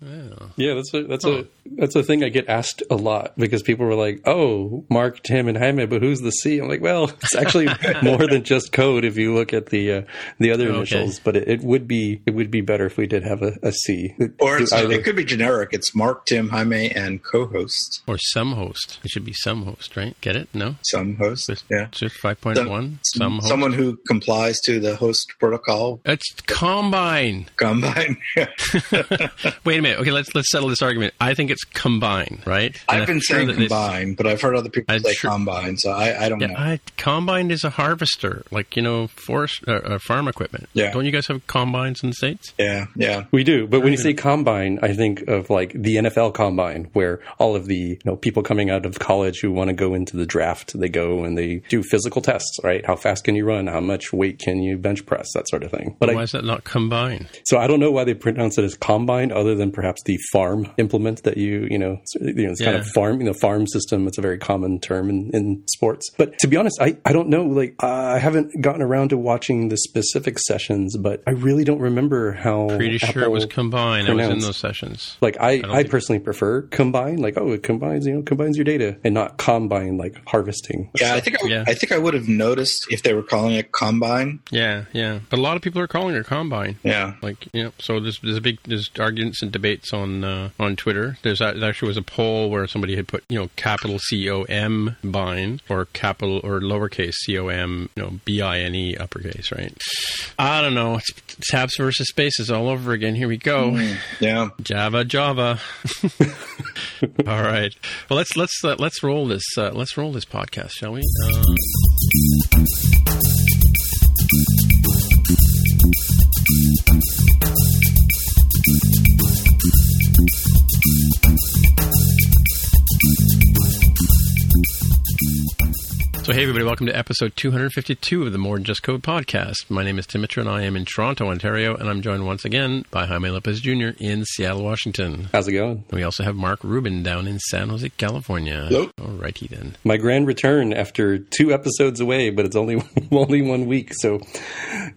Yeah. Yeah, that's a that's a that's a thing I get asked a lot because people were like, "Oh, Mark, Tim, and Jaime, but who's the C?" I'm like, "Well, it's actually more than just code if you look at the uh, the other Okay. initials, but it, it would be it would be better if we did have a, a C. Or it's, Either- it could be generic. It's Mark, Tim, Jaime, and co-host. Or some host. It should be some host, right? Get it? No? Some host. Just, Yeah. just 5.1? Some host? Someone who complies to the host protocol It's Combine. combine. Wait a minute. Okay, let's let's settle this argument. I think it's combine, right? And I've been I'm saying that this- combine, but I've heard other people I'm say sure- combine, so I, I don't Yeah, know. I, combine is a harvester, like you know, forest uh, uh, farm equipment. Yeah. Don't you guys have combines in the states? yeah, yeah. We do, but when you say combine, I think of like the NFL combine, where all of the you know people coming out of college who want to go into the draft, they go and they do physical tests, right? How fast can you run? How much weight can you bench press? That sort of thing. But Why I, is that not combine? so I don't know why they pronounce it as combine, other than perhaps the farm implement that you you know, so, you know it's kind of farm, you know, farm system. It's a very common term in, in sports. But to be honest, I I don't know. Like I haven't gotten around to watching the specific sessions, but I really don't remember how. Pretty sure it Apple was combine. I was in those sessions. like I, don't I, think- personally prefer combine, like oh, it combines, you know, combines your data, and not combine like harvesting. Yeah, I think I, Yeah. I think I would have noticed if they were calling it combine. Yeah, yeah. But a lot of people are calling it combine. Yeah, Like you know, so there's there's a big there's arguments and debates on uh, on Twitter. There's a, there actually was a poll where somebody had put you know capital C O M bind or capital or lowercase C O M you know B I N E uppercase right. I don't know. It's tabs versus spaces all over again. Here we go. yeah. Java, Java. all right. Well, let's let's uh, let's roll this uh, let's roll this podcast, shall we? Uh, Thank you. So, hey, everybody, welcome to episode 252 of the More Than Just Code podcast. My name is Tim Mitra, and I am in Toronto, Ontario, and I'm joined once again by Jaime Lopez Jr. in Seattle, Washington. How's it going? And we also have Mark Rubin down in San Jose, California. Hello. All righty then. My grand return after two episodes away, but it's only only one week. So,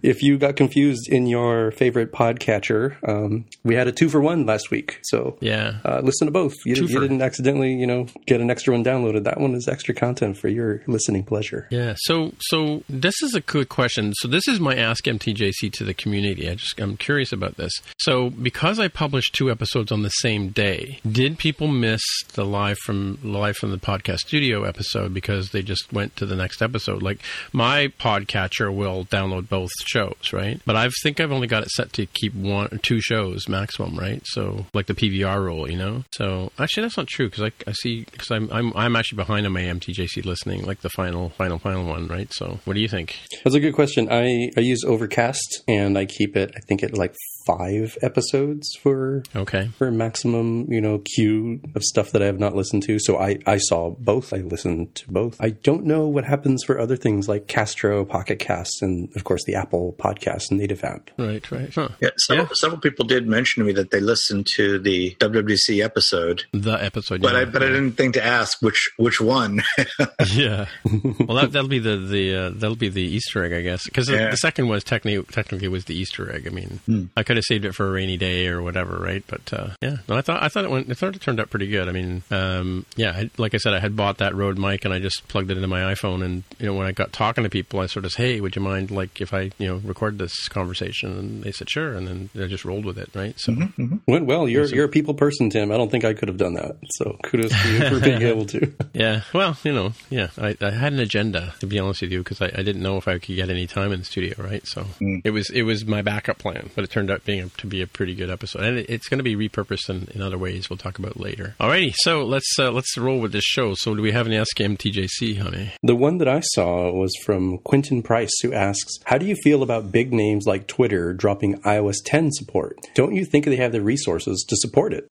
if you got confused in your favorite podcatcher, um, we had a two for one last week. So, Yeah. uh, listen to both. You, you didn't accidentally, you know, get an extra one downloaded. That one is extra content for your listening pleasure. Yeah. So, so this is a good question. So, this is my Ask MTJC to the community. I just I'm curious about this. So, because I published two episodes on the same day, did people miss the live from live from the podcast studio episode because they just went to the next episode? Like my podcatcher will download both shows, right? But I think I've only got it set to keep one two shows maximum, right? So, like the PVR rule, you know. So, actually, that's not true because I, I see because I'm, I'm I'm actually behind on my MTJC listening, like the final final final one, right? So, what do you think? That's a good question. I, I use Overcast and I keep it, I think, at like five episodes for Okay. for maximum, you know, queue of stuff that I have not listened to. So I, I saw both. I listened to both. I don't know what happens for other things like Castro, Pocket Casts, and of course the Apple Podcast native app. Right. Right. Huh. Yeah, several, Yeah. several people did mention to me that they listened to the WWDC episode, The episode. but yeah. I but I didn't think to ask which which one. yeah. Well, that, that'll be the the uh, that'll be the Easter egg, I guess, because the, Yeah. the second was technically technically was the Easter egg. I mean, Hmm. I could have saved it for a rainy day or whatever, right? But uh, yeah, no, I thought I thought it went. I thought it turned out pretty good. I mean, um, yeah, I, like I said, I had bought that Rode mic and I just plugged it into my iPhone, and you know, when I got talking to people, I sort of said, hey, would you mind like if I you know record this conversation? And they said sure, and then I just rolled with it, right? So. Mm-hmm. Went well. You're you're a people person, Tim. I don't think I could have done that. So kudos to you for being able to. Yeah, well, you know, yeah, I, I had an agenda to be honest with you because I, I didn't know if I could get any time in the studio, right? So it was it was my backup plan, but it turned out being a, to be a pretty good episode, and it, it's going to be repurposed in, in other ways. We'll talk about later. Alrighty, so let's uh, let's roll with this show. So do we have any Ask MTJC, honey? The one that I saw was from Quinton Pryce, who asks, "How do you feel about big names like Twitter dropping iOS 10 support? Don't you think they have the resources to support it?"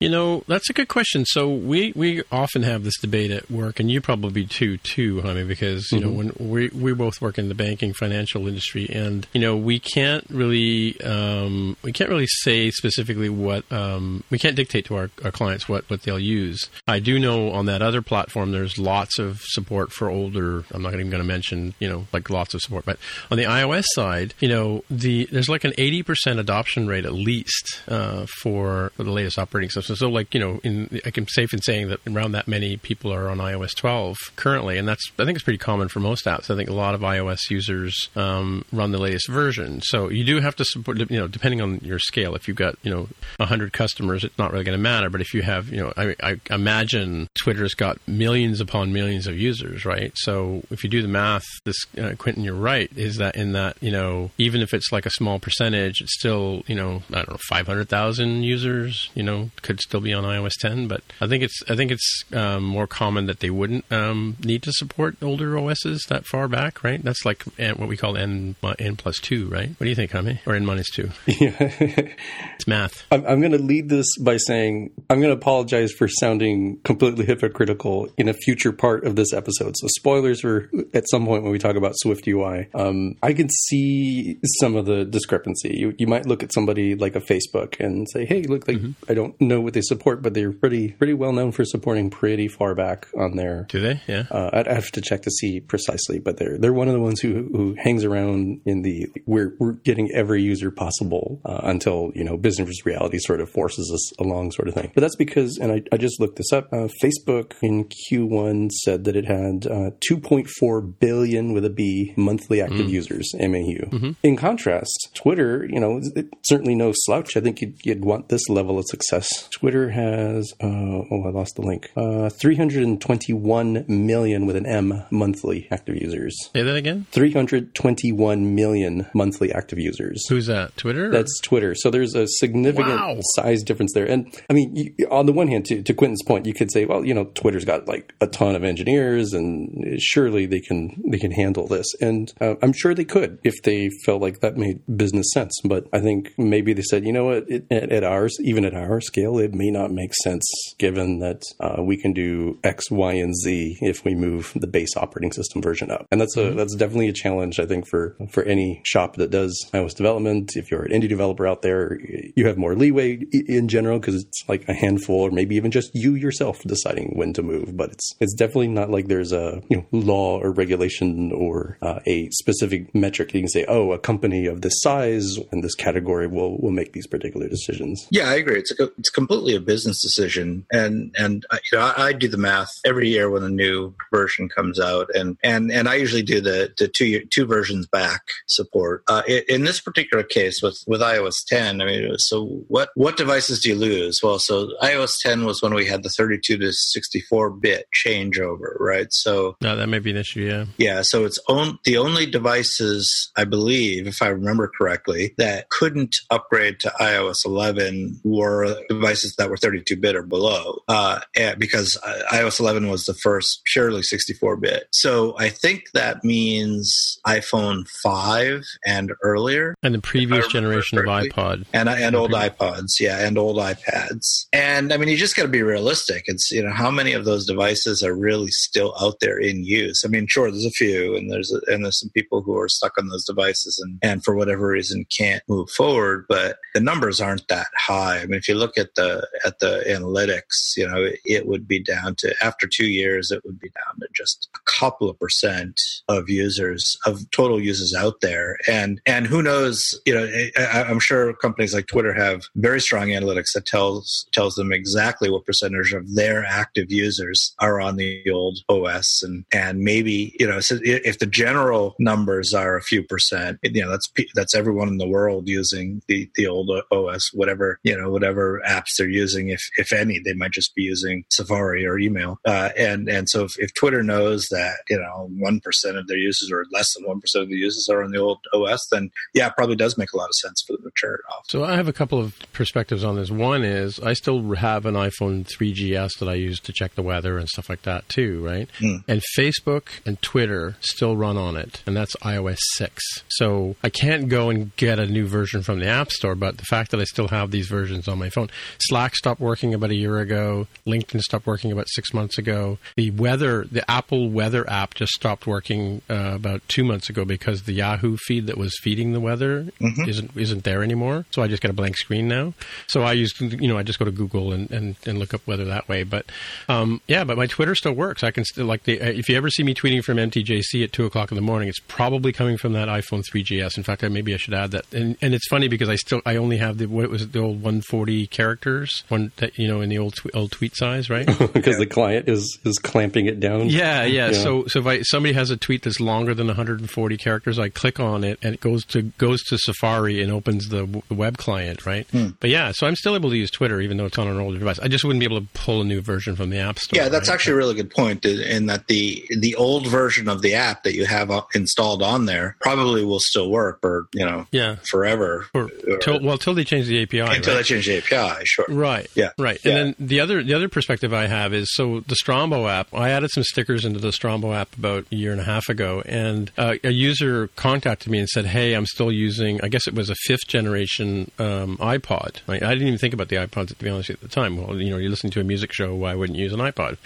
You know, that's a good question. So we, we often have this debate at work, and you probably too, too, honey, because you know when we we both work in the banking financial industry, and you know we can't really um, we can't really say specifically what um, we can't dictate to our, our clients what, what they'll use. I do know on that other platform there's lots of support for older. I'm not even going to mention you know like lots of support, but on the iOS side, you know the there's like an 80% adoption rate at least uh, for, for the latest operating system. So like you know in I can safe in saying that around that many people are on iOS 12 currently, and that's I think it's pretty common for most apps. I think a lot of iOS users um, run the latest version. So you do have to support, you know, depending on your scale. If you've got, you know, 100 customers, it's not really going to matter. But if you have, you know, I, I imagine Twitter's got millions upon millions of users, right? So if you do the math, this, uh, Quinton, you're right, is that in that, you know, even if it's like a small percentage, it's still, you know, I don't know, 500,000 users, you know, could still be on iOS 10. But I think it's, I think it's um, more common that they wouldn't um, need to support older OSs that far back, right? That's like what we call N, N plus two, right? What do you think, Jaime? Or N minus two? Yeah. it's math. I'm, I'm going to lead this by saying I'm going to apologize for sounding completely hypocritical in a future part of this episode. So spoilers are at some point when we talk about SwiftUI. Um, I can see some of the discrepancy. You, you might look at somebody like a Facebook and say, "Hey, look, like mm-hmm. I don't know what they support, but they're pretty pretty well known for supporting pretty far back on their." Do they? Yeah. Uh, I'd have to check to see precisely, but they're they're one of the ones who who hangs around in the we're we're getting every user possible uh, until you know business reality sort of forces us along, sort of thing. But that's because, and I, I just looked this up. Uh, Facebook in Q1 said that it had uh, 2.4 billion with a B monthly active mm. users (MAU). Mm-hmm. In contrast, Twitter, you know, certainly no slouch. I think you'd, you'd, want this level of success. Twitter has uh, oh, I lost the link. Uh, 321 million with an M monthly active users. Say that again. 321 million monthly active users. Who's that? Twitter? That's Twitter. So there's a significant wow. size difference there. And I mean, you, on the one hand, to, to Quinton's point, you could say, well, you know, Twitter's got like a ton of engineers, and surely they can they can handle this. And uh, I'm sure they could if they felt like that made business sense. But I think maybe they said, you know what, it, at, at, ours, even at our scale, it may not make sense given that uh, we can do X, Y, and Z if we move the base operating system version up. And that's a mm-hmm. that's definitely a challenge, I think, for for any shop that does iOS development. If you're an indie developer out there, you have more leeway in general because it's like a handful or maybe even just you yourself deciding when to move. But it's it's definitely not like there's a you know law or regulation or uh, a specific metric you can say, oh, a company of this size in this category will will make these particular decisions. Yeah, I agree. It's a, it's completely a business decision, and and you know I, I do the math every year when a new version comes out, and and and I usually do the the two two versions back support. Uh, in this particular case with with iOS 10, I mean, so what what devices do you lose? Well, so iOS 10 was when we had the 32 to 64 bit changeover, right? So no, that may be an issue. Yeah, yeah. So it's on the only devices I believe, if I remember correctly, that couldn't upgrade to iOS 11 were devices that were 32 bit or below, uh, because iOS 11 was the first purely 64 bit. So I think that means iPhone 5 and earlier, and the previous generation of iPod, and uh, and old iPods, yeah, and old iPads. And I mean, you just got to be realistic. It's you know how many of those devices are really still out there in use. I mean, sure, there's a few, and there's a, and there's some people who are stuck on those devices and and for whatever reason can't move forward. But the numbers aren't that high. I mean, if you look at the at the analytics, you know, it, it would be down to after two years, it would be down to just a couple of percent of users of total users out there. And and who knows? You know, I'm sure companies like Twitter have very strong analytics that tells tells them exactly what percentage of their active users are on the old OS, and and maybe you know so if the general numbers are a few percent, you know that's that's everyone in the world using the the old OS, whatever you know whatever apps they're using. If if any, they might just be using Safari or email, uh, and and so if, if Twitter knows that you know one percent of their users or less than one percent of the users are on the old OS, then yeah, it probably does make a lot of sense for them to turn it off. So I have a couple of perspectives on this. One is I still have an iPhone 3GS that I use to check the weather and stuff like that too, right? Mm. And Facebook and Twitter still run on it, and that's iOS 6. So I can't go and get a new version from the App Store, but the fact that I still have these versions on my phone. Slack stopped working about a year ago. LinkedIn stopped working about six months ago. The weather, the Apple Weather app just stopped working uh, about two months ago because the Yahoo feed that was feeding the weather Mm-hmm. isn't isn't there anymore. So I just got a blank screen now. So I used you know I just go to Google and, and, and look up weather that way. But um, yeah, but my Twitter still works. I can still like the uh, if you ever see me tweeting from MTJC at two o'clock in the morning, it's probably coming from that iPhone 3GS. In fact, I, maybe I should add that. And, and it's funny because I still I only have the what was it, the old 140 characters one that you know in the old tw- old tweet size, right? because the client is is clamping it down. Yeah, yeah. Yeah. So, so if I, somebody has a tweet that's longer than 140 characters, I click on it and it goes to goes to Safari and opens the, w- the web client, right? But yeah, so I'm still able to use Twitter even though it's on an older device. I just wouldn't be able to pull a new version from the App Store. Yeah, that's right? actually a really good point. In that the the old version of the app that you have uh, installed on there probably will still work, or you know, yeah. forever Or, till, well, till they change the API. until right? they change the API. Sure. Right. Yeah. Right. Yeah. And then the other the other perspective I have is so the Strombo app. I added some stickers into the Strombo app about a year and a half ago, and uh, a user contacted me and said, "Hey, I'm still using. I guess it was a fifth generation um, iPod. I, I didn't even think about the iPods to be honest at the time. Well, you know, you're listening to a music show. Why wouldn't you use an iPod?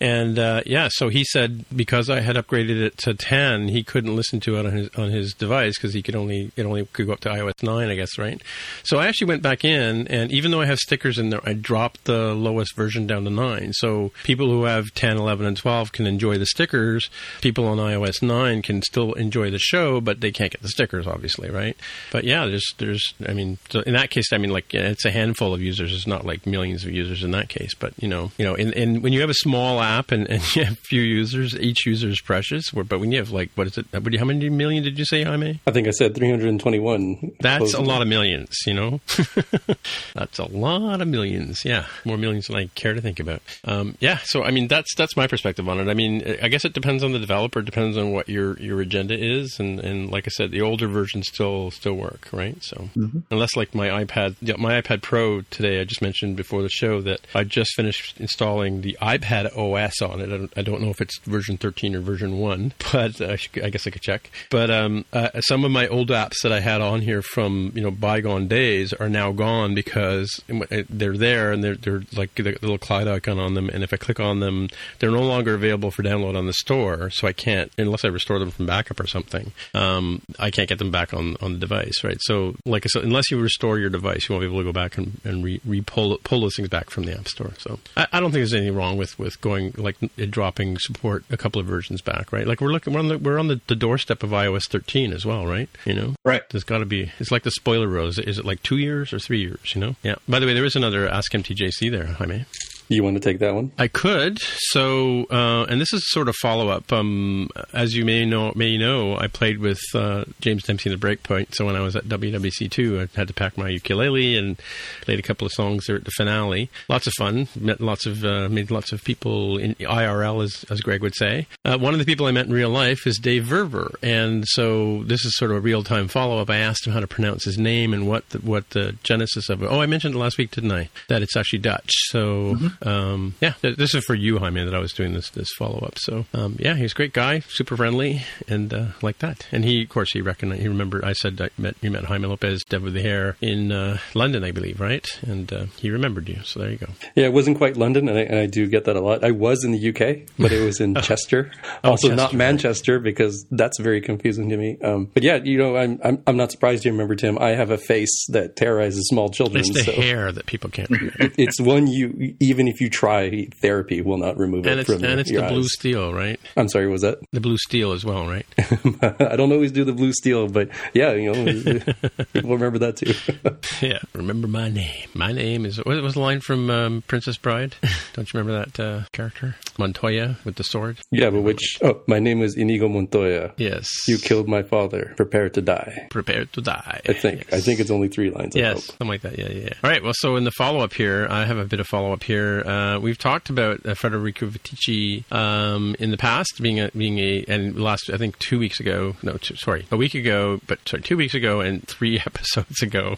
And uh, yeah, so he said because I had upgraded it to 10, he couldn't listen to it on his on his device because he could only it only could go up to iOS 9, I guess, right? So I actually went back in, and even though I have stickers in there, I dropped the lowest version down to 9. So people who have 10, 11, and 12 can enjoy the stickers. People on iOS 9 can still enjoy the show, but they can't get the stickers, obviously, right? But yeah, there's there's I mean, so in that case, I mean, like it's a handful of users. It's not like millions of users in that case, but you know, you know, in, in when you have a small app and, and you have few users, each user is precious. But when you have like what is it? What do you- How many million did you say, Jaime? I think I said 321. That's a lot of millions, you know. that's a lot of millions. Yeah, more millions than I care to think about. Um, yeah, so I mean, that's that's my perspective on it. I mean, I guess it depends on the developer. It depends on what your your agenda is, and, and like I said, the older versions still still work, right? So unless like my iPad, yeah, my iPad Pro today, I just mentioned before the show that I just finished installing the iPad OS on it. I don't, I don't know if it's version 13 or version one, but I, should, I guess I could check. But um, uh, some of my old apps that I had on here from you know bygone days are now gone because they're there and they're they're like the little cloud icon on them, and if I click on them, they're no longer available for download on the store. So I can't unless I restore them from backup or something. Um, I can't get them back on on the device, right? So like I said, unless you restore your device, you won't be able to go back and, and re, re pull pull those things back from the app store. So I, I don't think there's anything wrong with with going like dropping support a couple of versions back, right? Like we're looking we're on the we're on the, the doorstep of iOS 13 as well, right? You know, Right. there's got to be. It's like the spoiler rose. Is it like two years or three years? You know? Yeah. By the way, there is another Ask MTJC there, Jaime. You want to take that one? I could. So, uh, and this is sort of follow up. Um, as you may know, may know, I played with uh, James Dempsey in the Breakpoint. So when I was at WWDC two, I had to pack my ukulele and played a couple of songs there at the finale. Lots of fun. Met lots of uh, made lots of people in IRL, as as Greg would say. Uh, one of the people I met in real life is Dave Verwer, and so this is sort of a real time follow up. I asked him how to pronounce his name and what the, what the genesis of it. Oh, I mentioned it last week, didn't I? That it's actually Dutch. So um, yeah, th- this is for you, Jaime, that I was doing this this follow up. So um, yeah, he's a great guy, super friendly, and uh, like that. And he, of course, he recognized. He remembered. I said I met you met Jaime Lopez, Dev with the Hair, in uh, London, I believe, right? And uh, he remembered you. So there you go. Yeah, it wasn't quite London, and I, and I do get that a lot. I was in the UK, but it was in Chester. Also, not Oh, Chester, Manchester, because that's very confusing to me. Um, but yeah, you know, I'm, I'm I'm not surprised you remember Tim. I have a face that terrorizes small children. It's the so hair that people can't remember. it's one you even if you try therapy will not remove and it from and it's the blue steel, right? I'm sorry, was that? The blue steel as well, right? I don't always do the blue steel, but yeah, you know, people remember that too. yeah. Remember my name. My name is. What was the line from um, Princess Bride? Don't you remember that uh, character Montoya with the sword? yeah, but which? Oh, my name is Inigo Montoya. Yes. You killed my father. Prepare to die. Prepare to die. I think. I think it's only three lines. I Yes, something like that. Yeah, yeah. yeah. All right. Well, so in the follow up here, I have a bit of follow up here. Uh, we've talked about uh, Federico Viticci um, in the past being a being a and last I think two weeks ago. No, two, sorry, a week ago, but sorry, two weeks ago and three episodes ago.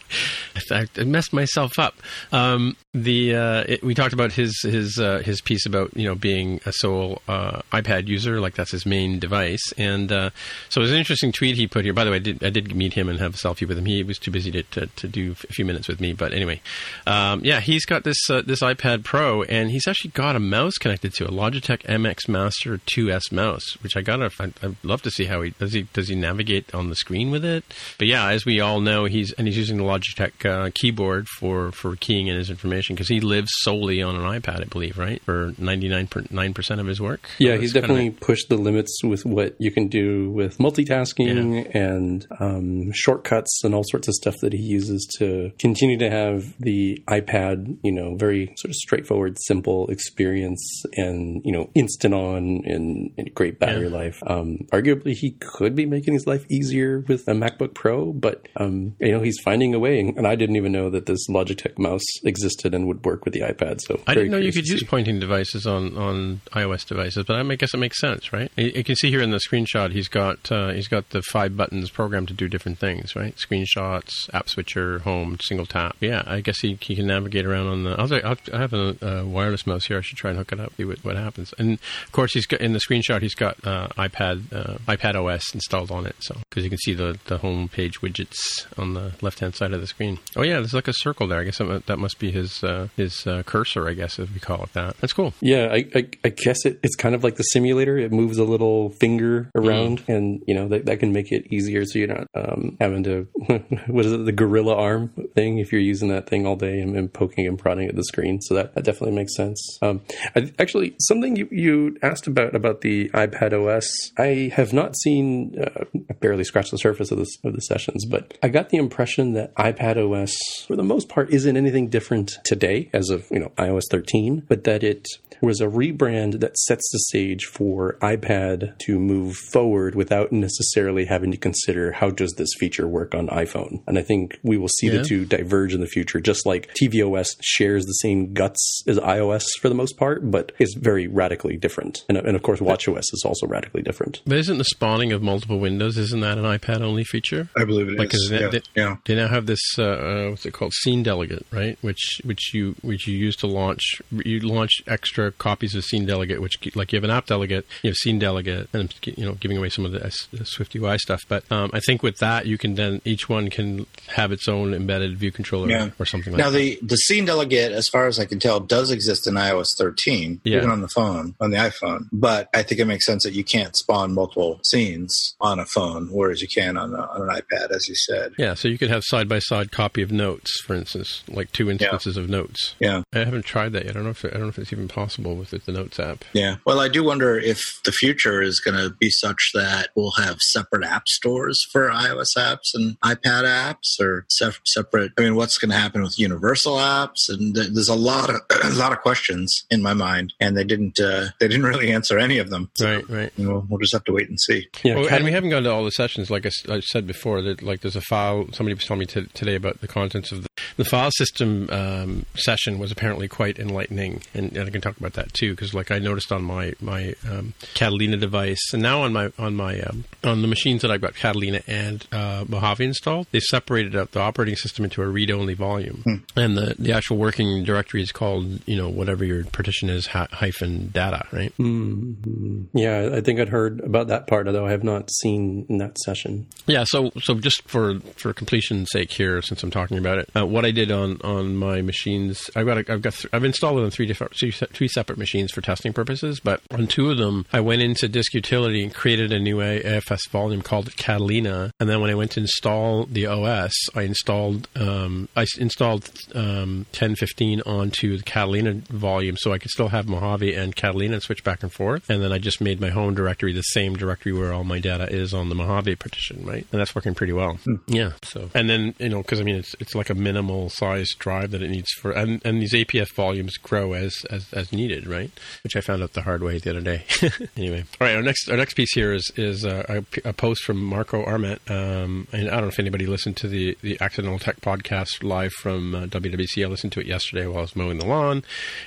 I, I messed myself up. Um, the uh, it, we talked about his his uh, his piece about you know being a sole uh, iPad user, like that's his main device, and uh, so it was an interesting tweet he put here. By the way, I did I did meet him and have a selfie with him. He was too busy to, to, to do a few minutes with me, but anyway, um, yeah, he's got this this iPad Pro Pro, and he's actually got a mouse connected to a Logitech MX Master 2S mouse, which I gotta. I'd, love to see how he does. He does he navigate on the screen with it? But yeah, as we all know, he's and he's using the Logitech uh, keyboard for for keying in his information because he lives solely on an iPad, I believe, right? For ninety nine percent of his work. Yeah, So he's definitely pushed the limits with what you can do with multitasking and um, shortcuts and all sorts of stuff that he uses to continue to have the iPad, you know, very sort of straightforward, simple experience and, you know, instant on and, and great battery Yeah. life. Um, arguably, he could be making his life easier with a MacBook Pro, but, um, you know, he's finding a way. And I didn't even know that this Logitech mouse existed and would work with the iPad. So I didn't know you could use pointing devices on, on iOS devices, but I guess it makes sense, right? You, you can see here in the screenshot he's got uh, he's got the five buttons programmed to do different things, right? Screenshots, app switcher, home, single tap. Yeah, I guess he, he can navigate around on the. I'll, I'll, I have a uh, wireless mouse here. I should try and hook it up, see what, what happens. And of course, he's got in the screenshot he's got uh, iPad uh, iPad OS installed on it, so because you can see the the home page widgets on the left hand side of the screen. Oh yeah, there's like a circle there. I guess that, that must be his uh, his uh, cursor. I guess if we call it that. That's cool. Yeah, I, I, I guess it, it's kind of like the simulator. It moves a little finger around, and you know that, that can make it easier, so you're not um, having to what is it the gorilla arm thing if you're using that thing all day and, and poking and prodding at the screen. So that, that definitely makes sense. Um, I, actually, something you, you asked about about the iPad OS, I have not seen. Uh, I barely scratched the surface of this of the sessions, but I got the impression that iPad OS, for the most part, isn't anything different today as of you know iOS 13, but that it was a rebrand that sets the stage for iPad to move forward without necessarily having to consider how does this feature work on iPhone. And I think we will see Yeah. the two diverge in the future, just like tvOS shares the same guts as iOS for the most part, but is very radically different. And, and of course, WatchOS is also radically different. But isn't the spawning of multiple windows isn't that an iPad only feature? I believe it is. Like, 'cause they, yeah. they, yeah. they now have this uh, uh, what's it called scene delegate right which which you which you use to launch you launch extra copies of scene delegate which like you have an app delegate you have scene delegate and you know giving away some of the, S- the SwiftUI stuff but um, I think with that you can then each one can have its own embedded view controller Yeah. or something like Now that the the scene delegate, as far as I can tell, does exist in iOS 13, Yeah. even on the phone, on the iPhone. But I think it makes sense that you can't spawn multiple scenes on a phone, whereas you can on, a, on an iPad, as you said. yeah so you could have side by side copy of notes for instance like two instances of notes Yeah. I haven't tried that yet I don't know if I don't know if it's even possible with the Notes app Yeah. Well, I do wonder if the future is going to be such that we'll have separate app stores for iOS apps and iPad apps, or sef- separate. I mean, what's going to happen with universal apps? And th- there's a lot of a lot of questions in my mind, and they didn't uh, they didn't really answer any of them. So, right right you know, we'll just have to wait and see. Yeah, Well, and we haven't gone to all the sessions. Like I said before, that like there's a file. Somebody was telling me t- today about the contents of the, the file system um, session was apparently quite enlightening, and, and I can talk about that too because like I noticed on my my um, Catalina device, and now on my on my um, on the machines that I've got Catalina and uh, Mojave installed, they separated out the operating system into a read-only volume, and the the actual working directory is called you know whatever your partition is hy- hyphen data, right? yeah, I think I'd heard about that part, although I have not seen in that session. Yeah, so so just for for completion's sake here, since I'm talking about it, uh, what I did on on my machines, I've got a, I've got th- I've installed it on three different three, separate machines for testing purposes, but on two of them, I went into Disk Utility and created a new AFS volume called Catalina, and then when I went to install the OS, I installed um, I installed um, 1015 onto the Catalina volume, so I could still have Mojave and Catalina and switch back and forth, and then I just made my home directory the same directory where all my data is on the Mojave partition, right? And that's working pretty well. Yeah. So, and then you know, because I mean, it's it's like a minimal size drive that it needs for, and and these APF volumes grow as as as needed, right? Which I found out the hard way the other day. anyway, all right. Our next our next piece here is is uh, a, a post from Marco Arment, um, and I don't know if anybody listened to the the Accidental Tech podcast live from uh, WWDC. I listened to it yesterday while I was mowing the lawn,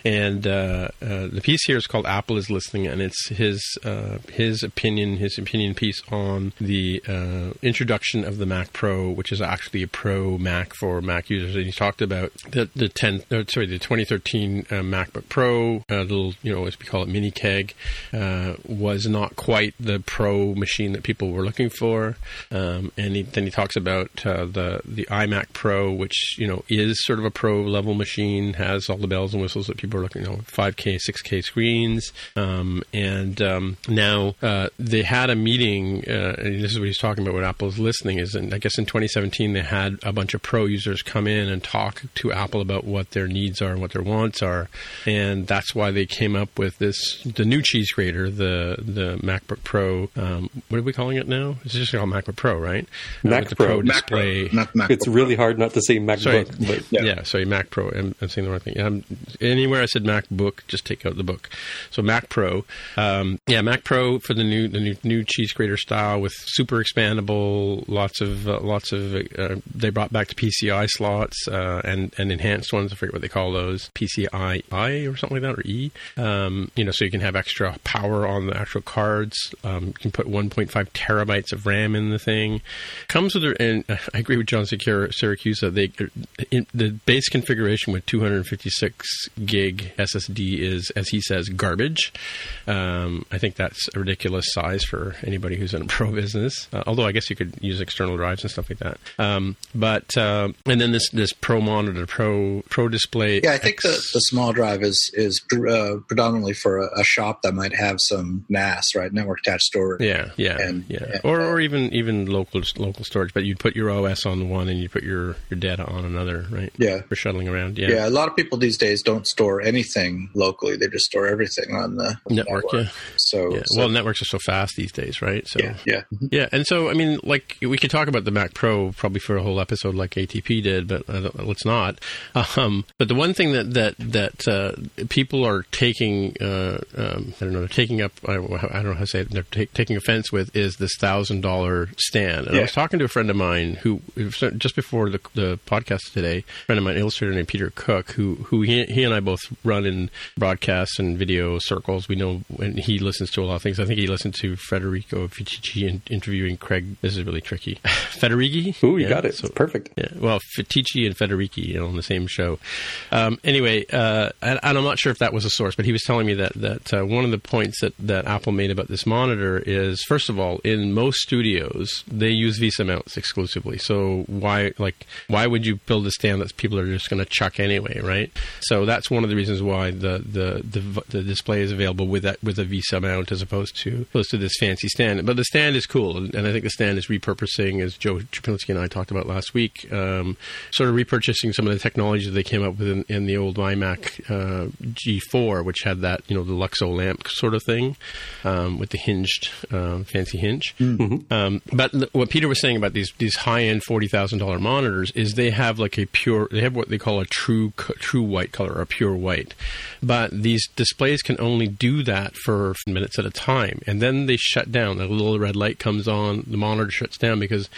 and uh, uh, the piece here is called "Apple is Listening," and it's his uh, his opinion, his opinion piece on the uh, introduction of the Mac Pro, which is actually a Pro Mac for Mac users. And he talked about the the ten, uh, sorry, the 2013 uh, MacBook Pro, little you know as we call it mini keg, was not quite the Pro machine that people were looking for. Um, and he, then he talks about the the iMac Pro, which you know is sort of a Pro level machine, has all the bells bells and whistles that people are looking, you know, 5K, 6K screens. Um, and um, now uh, they had a meeting, uh, and this is what he's talking about. What Apple's listening is, and I guess in 2017 they had a bunch of pro users come in and talk to Apple about what their needs are and what their wants are, and that's why they came up with this the new cheese grater, the the MacBook Pro. Um, what are we calling it now? It's just called MacBook Pro, right? Mac with the Pro. Mac Pro, display. not Mac It's Pro. really hard not to say MacBook, Sorry. but Yeah. Yeah. sorry, Mac Pro. I'm, I'm saying the wrong thing. Um, anywhere I said MacBook, just take out the book. So Mac Pro. Um, yeah, Mac Pro for the new the new, new cheese grater style with super expandable, lots of uh, lots of. Uh, they brought back the PCI slots uh, and and enhanced ones. I forget what they call those. PCI I or something like that or E. Um, you know, so you can have extra power on the actual cards. Um, you can put 1.5 terabytes of RAM in the thing. Comes with, a, and I agree with John Siracusa. They in the base configuration with 256 gig SSD is, as he says, garbage. Um, I think that's a ridiculous size for anybody who's in a pro business. Uh, although I guess you could use external drives and stuff like that. Um, but uh, and then this this pro monitor, pro pro display. Yeah, I think the, the small drive is is uh, predominantly for a, a shop that might have some NAS, right, network attached storage. Yeah, yeah, And- yeah, and, or or even even local local storage. But you'd put your OS on one and you put your your data on another, right? Yeah. for shuttling around. Yeah, Yeah, a lot of people these days don't store anything locally; they just store everything on the, the network. Yeah, So, yeah. so- Well, networks are so fast these days, right? So yeah, yeah. Yeah, and so I mean, like we could talk about the Mac Pro probably for a whole episode, like ATP did, but uh, let's not. Um, but the one thing that that that uh, people are taking, uh, um, I don't know, they're taking up. I, I don't know how to say it. They're ta- taking offense with is this thousand dollar stand. And I was talking to a friend of mine who just before the, the podcast today, a friend of mine, illustrator named Peter Cook, who who he, he and I both run in broadcasts and video circles. We know when he listens to a lot of things. I think he listened to Federico Viticci in, interviewing Craig. This is really tricky. Federighi. ooh, you Yeah, got it. so- perfect. yeah, well, Viticci and Federighi, you know, on the same show. Um, anyway, uh, and, and I'm not sure if that was a source, but he was telling me that that uh, one of the points that, that Apple made about this monitor is, first of all, in most studios they use VESA mounts exclusively. So why, like, why would you build a stand that people are just going to chuck anyway, right? So that's one of the reasons why the the, the the display is available with that with a VESA mount as opposed to opposed to this fancy stand. But the stand is cool, and, and I think the stand is repurposing, as Joe Trapinski and I talked about last week, um, sort of repurchasing some of the technology that they came up with in, in the old iMac uh, G4, which had that you know the Luxo lamp sort of thing um, with the hinged um, fancy hinge. Um, but th- what Peter was saying about these these high end forty thousand dollar monitors is they have like a pure they have what they call a true co- true white color or a pure white, but these displays can only do that for minutes at a time, and then they shut down. The little red light comes on, the monitor shuts down because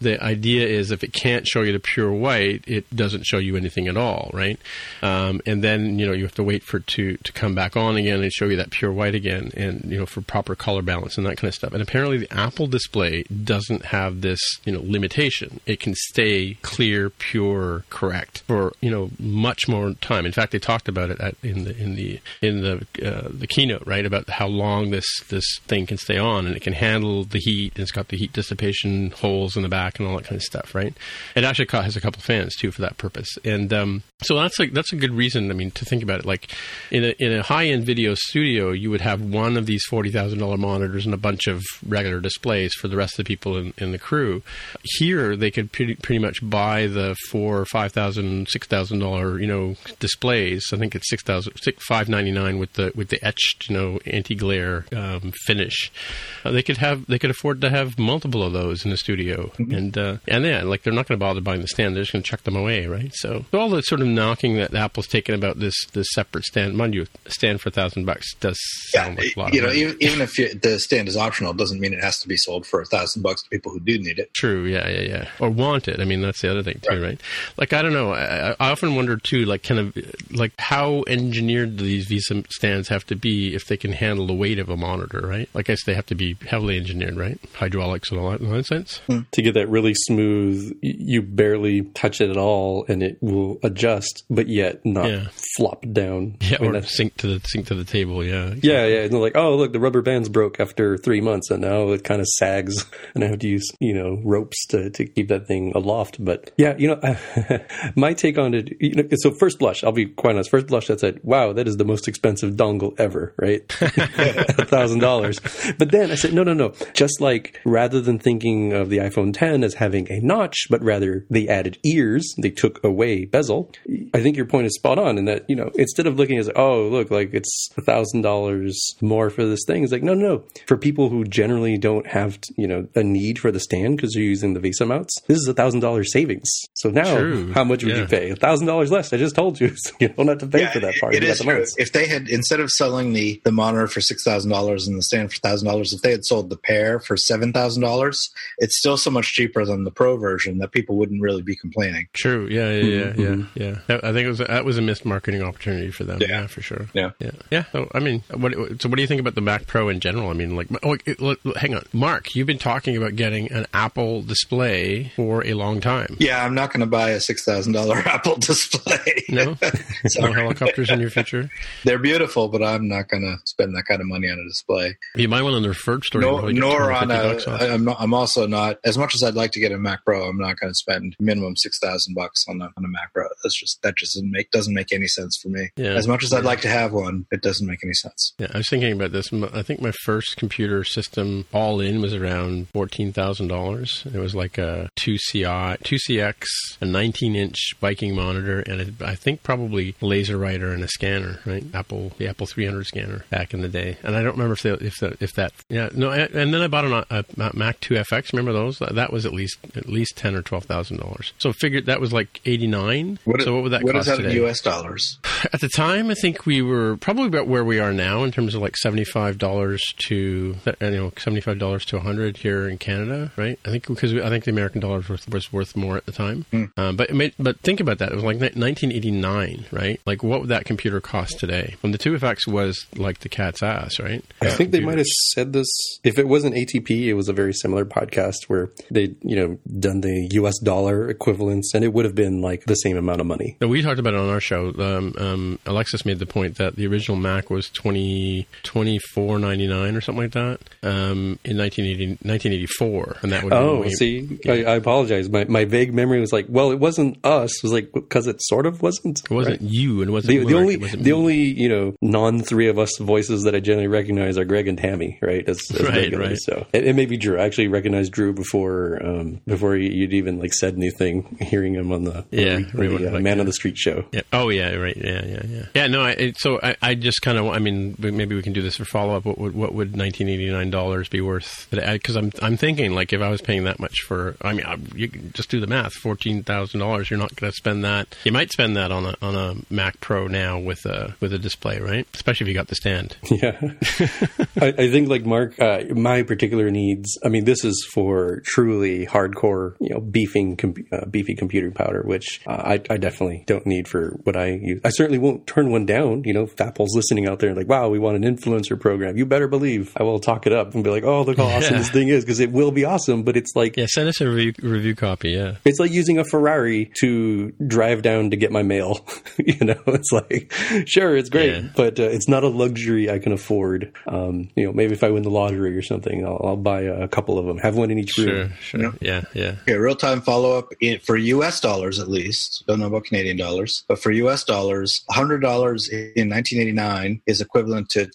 the idea is if it can't show you the pure white, it doesn't show you anything at all, right? Um, and then you know you have to wait for it to to come back on again and show you that pure white again, and you know for proper color balance and that kind of stuff. And apparently the Apple display doesn't have this you know limitation. It can stay clear, pure, correct for you know much more time. In fact, they talked about it at, in the in the in the uh, the keynote, right, about how long this this thing can stay on, and it can handle the heat. And it's got the heat dissipation holes in the back and all that kind of stuff, right? It actually has a couple fans too for that purpose, and um, so that's like that's a good reason. I mean, to think about it, like in a in a high end video studio, you would have one of these forty thousand dollar monitors and a bunch of regular displays for the rest of the people in, in the crew. Here, they could pretty, pretty much buy the four, five thousand, six thousand dollar, you know, displays. I think it's six thousand, six five ninety nine with the with the etched, you know, anti glare um, finish. Uh, they could have they could afford to have multiple of those in the studio, and uh, and yeah, like they're not going to bother buying the stand; they're just going to chuck them away, right? So, so all the sort of knocking that Apple's taken about this this separate stand, mind you, stand for a thousand bucks does Yeah, sound like a lot. you of know, even, even if you, the stand is optional, it doesn't mean it has to be sold for a thousand bucks to people who do need it. True, yeah, yeah, yeah. Or want it. I mean, that's the other thing too, right? Right. Like, I don't know. I, I often wonder too, like, kind of, like, how engineered do these VESA stands have to be if they can handle the weight of a monitor, right? Like, I guess they have to be heavily engineered, right? Hydraulics and all that nonsense. Hmm. to get that really smooth you barely touch it at all and it will adjust but yet not Yeah. flop down. Yeah, I mean, or that's- sink to the sink to the table. Yeah, yeah, yeah. And they're like, oh, look, the rubber band's broke after three months, and now it kind of sags, and I have to use, you know, ropes to, to keep that thing aloft. But yeah, you know, my take on it, you know, so first blush, I'll be quite honest, first blush, I said, wow, that is the most expensive dongle ever, right? A thousand dollars. But then I said, no, no, no. Just like rather than thinking of the iPhone 10 as having a notch, but rather they added ears, they took away bezel. I think your point is spot on in that, you know, instead of looking as, oh, look, like it's a thousand dollars more for this thing, it's like, no, no, no. For people who generally don't have, you know, a need for the stand because they're using the VESA mounts, this is a thousand dollars savings. So now, True. how much would Yeah. you pay? A thousand dollars less. I just told you. So you don't have to pay for that part. It is the true. If they had instead of selling the the monitor for six thousand dollars and the stand for thousand dollars, if they had sold the pair for seven thousand dollars, it's still so much cheaper than the pro version that people wouldn't really be complaining. True. Yeah. Yeah. Yeah. Mhm. Yeah. Yeah. That- I think it was that was a missed marketing opportunity for them. Yeah. Yeah, for sure. Yeah. Yeah. Yeah. So I mean, what? So what do you think about the Mac Pro in general? I mean, like, oh, it- look, look, hang on, Mark, you've been talking about getting an Apple display for a long time. Yeah, I'm not going to buy a six thousand dollar Apple display. No, no helicopters in your future. They're beautiful, but I'm not going to spend that kind of money on a display. You might want on the referred store. you nor on 250 a. I'm, not, I'm also not as much as I'd like to get a Mac Pro. I'm not going to spend minimum six thousand bucks on a on a Mac Pro. That's just that just doesn't make doesn't make any sense for me. Yeah. As much as I'd like to have one, it doesn't make any sense. Yeah, I was thinking about this. I think my first computer system all in was around fourteen thousand dollars. It was like a two CI, two CX, a nineteen inch biking monitor, and a, I think probably laser writer and a scanner. Right, Apple the Apple three hundred scanner back in the day. And I don't remember if they, if the, if that yeah no. I, and then I bought an, a, a Mac two FX. Remember those? That, that was at least at least ten or twelve thousand dollars. So figured that was like eighty nine. So what would that what cost is that today? in U.S. dollars? At the time, I think we were probably about where we are now in terms of like seventy-five dollars to uh, you know seventy-five dollars to hundred here in Canada, right? I think because we, I think the American dollar was worth, was worth more at the time. Um, but made, but think about that; it was like nineteen eighty-nine, right? Like what would that computer cost today? When the two FX was like the cat's ass, right? I think they might have said this. If it wasn't ATP, it was a very similar podcast where they, you know, done the US dollar equivalents, and it would have been like the same amount of money. No, we talked about it on our show. Um, um, Alexis made the point that the original Mac was twenty twenty four ninety nine or something like that um, in 1980, 1984, and that would Oh, be see, I, I apologize. My my vague memory was like, well, it wasn't us. It was like because it sort of wasn't. It wasn't right? you, and it wasn't The, the only it wasn't the me. only you know non three of us voices that I generally recognize are Greg and Tammy, right? As, as Right, right. So it, it may be Drew. I actually recognized Drew before um, before you'd even like said anything. Hearing him on the Yeah, the, we would uh, like Man that. on the Street show. Yeah. Oh yeah, right. Yeah, yeah, yeah. Yeah. No. I, it, so I, I just kind of. I mean, maybe we can do this for follow up. What would what would nineteen eighty nine dollars be worth? Because I'm I'm thinking like if I was paying that much for, I mean, I, you can just do the math. Fourteen thousand dollars. You're not going to spend that. You might spend that on a on a Mac Pro now with a with a display, right? Especially if you got the stand. Yeah, I, I think like Mark, uh, my particular needs. I mean, this is for truly hardcore, you know, beefing, com- uh, beefy computing powder, which uh, I, I definitely don't need for what I use. I certainly won't turn one down. You know, if Apple's listening out there, like, wow, we want an influencer program. You better believe I will talk it up and be like, oh, look how awesome Yeah. this thing is, because it will be awesome. But it's like Yeah. Send us a review, review copy. Yeah. it's like using a Ferrari to drive down to get my mail. you know, it's like, sure, it's great, Yeah. but uh, it's not a luxury I can afford. Um, you know, maybe if I win the lottery or something, I'll, I'll buy a couple of them, have one in each Sure. room. Sure. Yeah. Yeah. Okay, real time follow up for US dollars at least. Don't know about Canadian dollars, but for US dollars, $100 in 1989 is equivalent to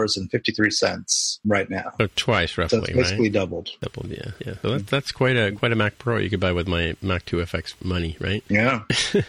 $206.53 right now. So twice So roughly, it's basically right? doubled. Doubled, yeah, yeah. So that, that's quite a quite a Mac Pro you could buy with my Mac 2 FX money, right? Yeah.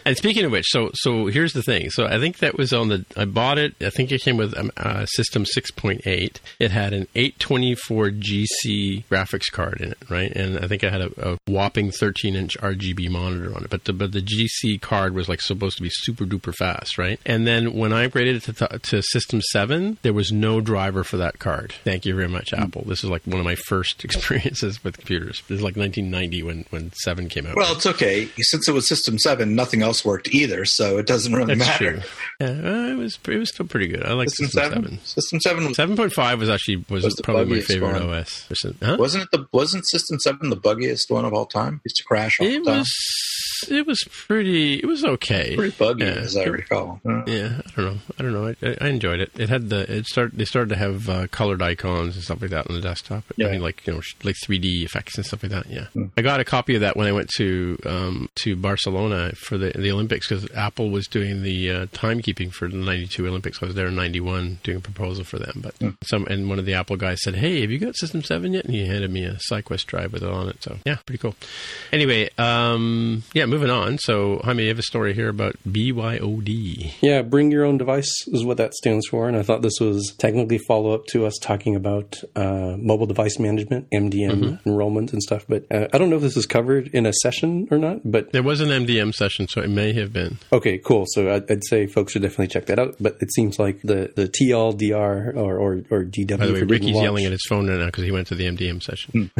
and speaking of which, so so here's the thing. So I think that was on the. I bought it. I think it came with um, uh, System 6.8. It had an 824 GC graphics card in it, right? And I think I had a, a whopping 13 inch RGB monitor on it. But the but the GC card was like supposed to be super duper fast, right? And then when I upgraded it to, to System 7, there was no driver for that card. Thank you very much, Apple. This is like one of my first experiences with computers. This is like 1990 when when 7 came out. Well, it's okay. Since it was System 7, nothing else worked either, so it doesn't really That's matter. true. Yeah, uh, was it was still pretty good. I like System, System, seven? Seven. System seven Seven point five was actually was, Was probably my favorite one. OS. Huh? wasn't it the wasn't System seven the buggiest one of all time? Used to crash all It the time. was it was pretty it was okay. pretty buggy Yeah. as I recall. Uh, Yeah, I don't know. I don't know. I, I- I enjoyed it. It had the it started. They started to have uh, colored icons and stuff like that on the desktop. I Yeah. mean, like you know, like 3D effects and stuff like that. Yeah, I got a copy of that when I went to um, to Barcelona for the the Olympics because Apple was doing the uh, timekeeping for the '92 Olympics. I was there in '91 doing a proposal for them. But some and one of the Apple guys said, "Hey, have you got System Seven yet?" And he handed me a SyQuest drive with it on it. So yeah, pretty cool. Anyway, um, yeah, moving on. So Jaime, you have a story here about BYOD. Yeah, bring your own device is what that stands for. And I thought this was technically follow up to us talking about uh, mobile device management, MDM enrollment and stuff. But uh, I don't know if this is covered in a session or not. But There was an MDM session, so it may have been. okay, cool. So I'd, I'd say folks should definitely check that out. But it seems like the, the TLDR or, or, or DW. By the way, Ricky's yelling at his phone right now because he went to the MDM session.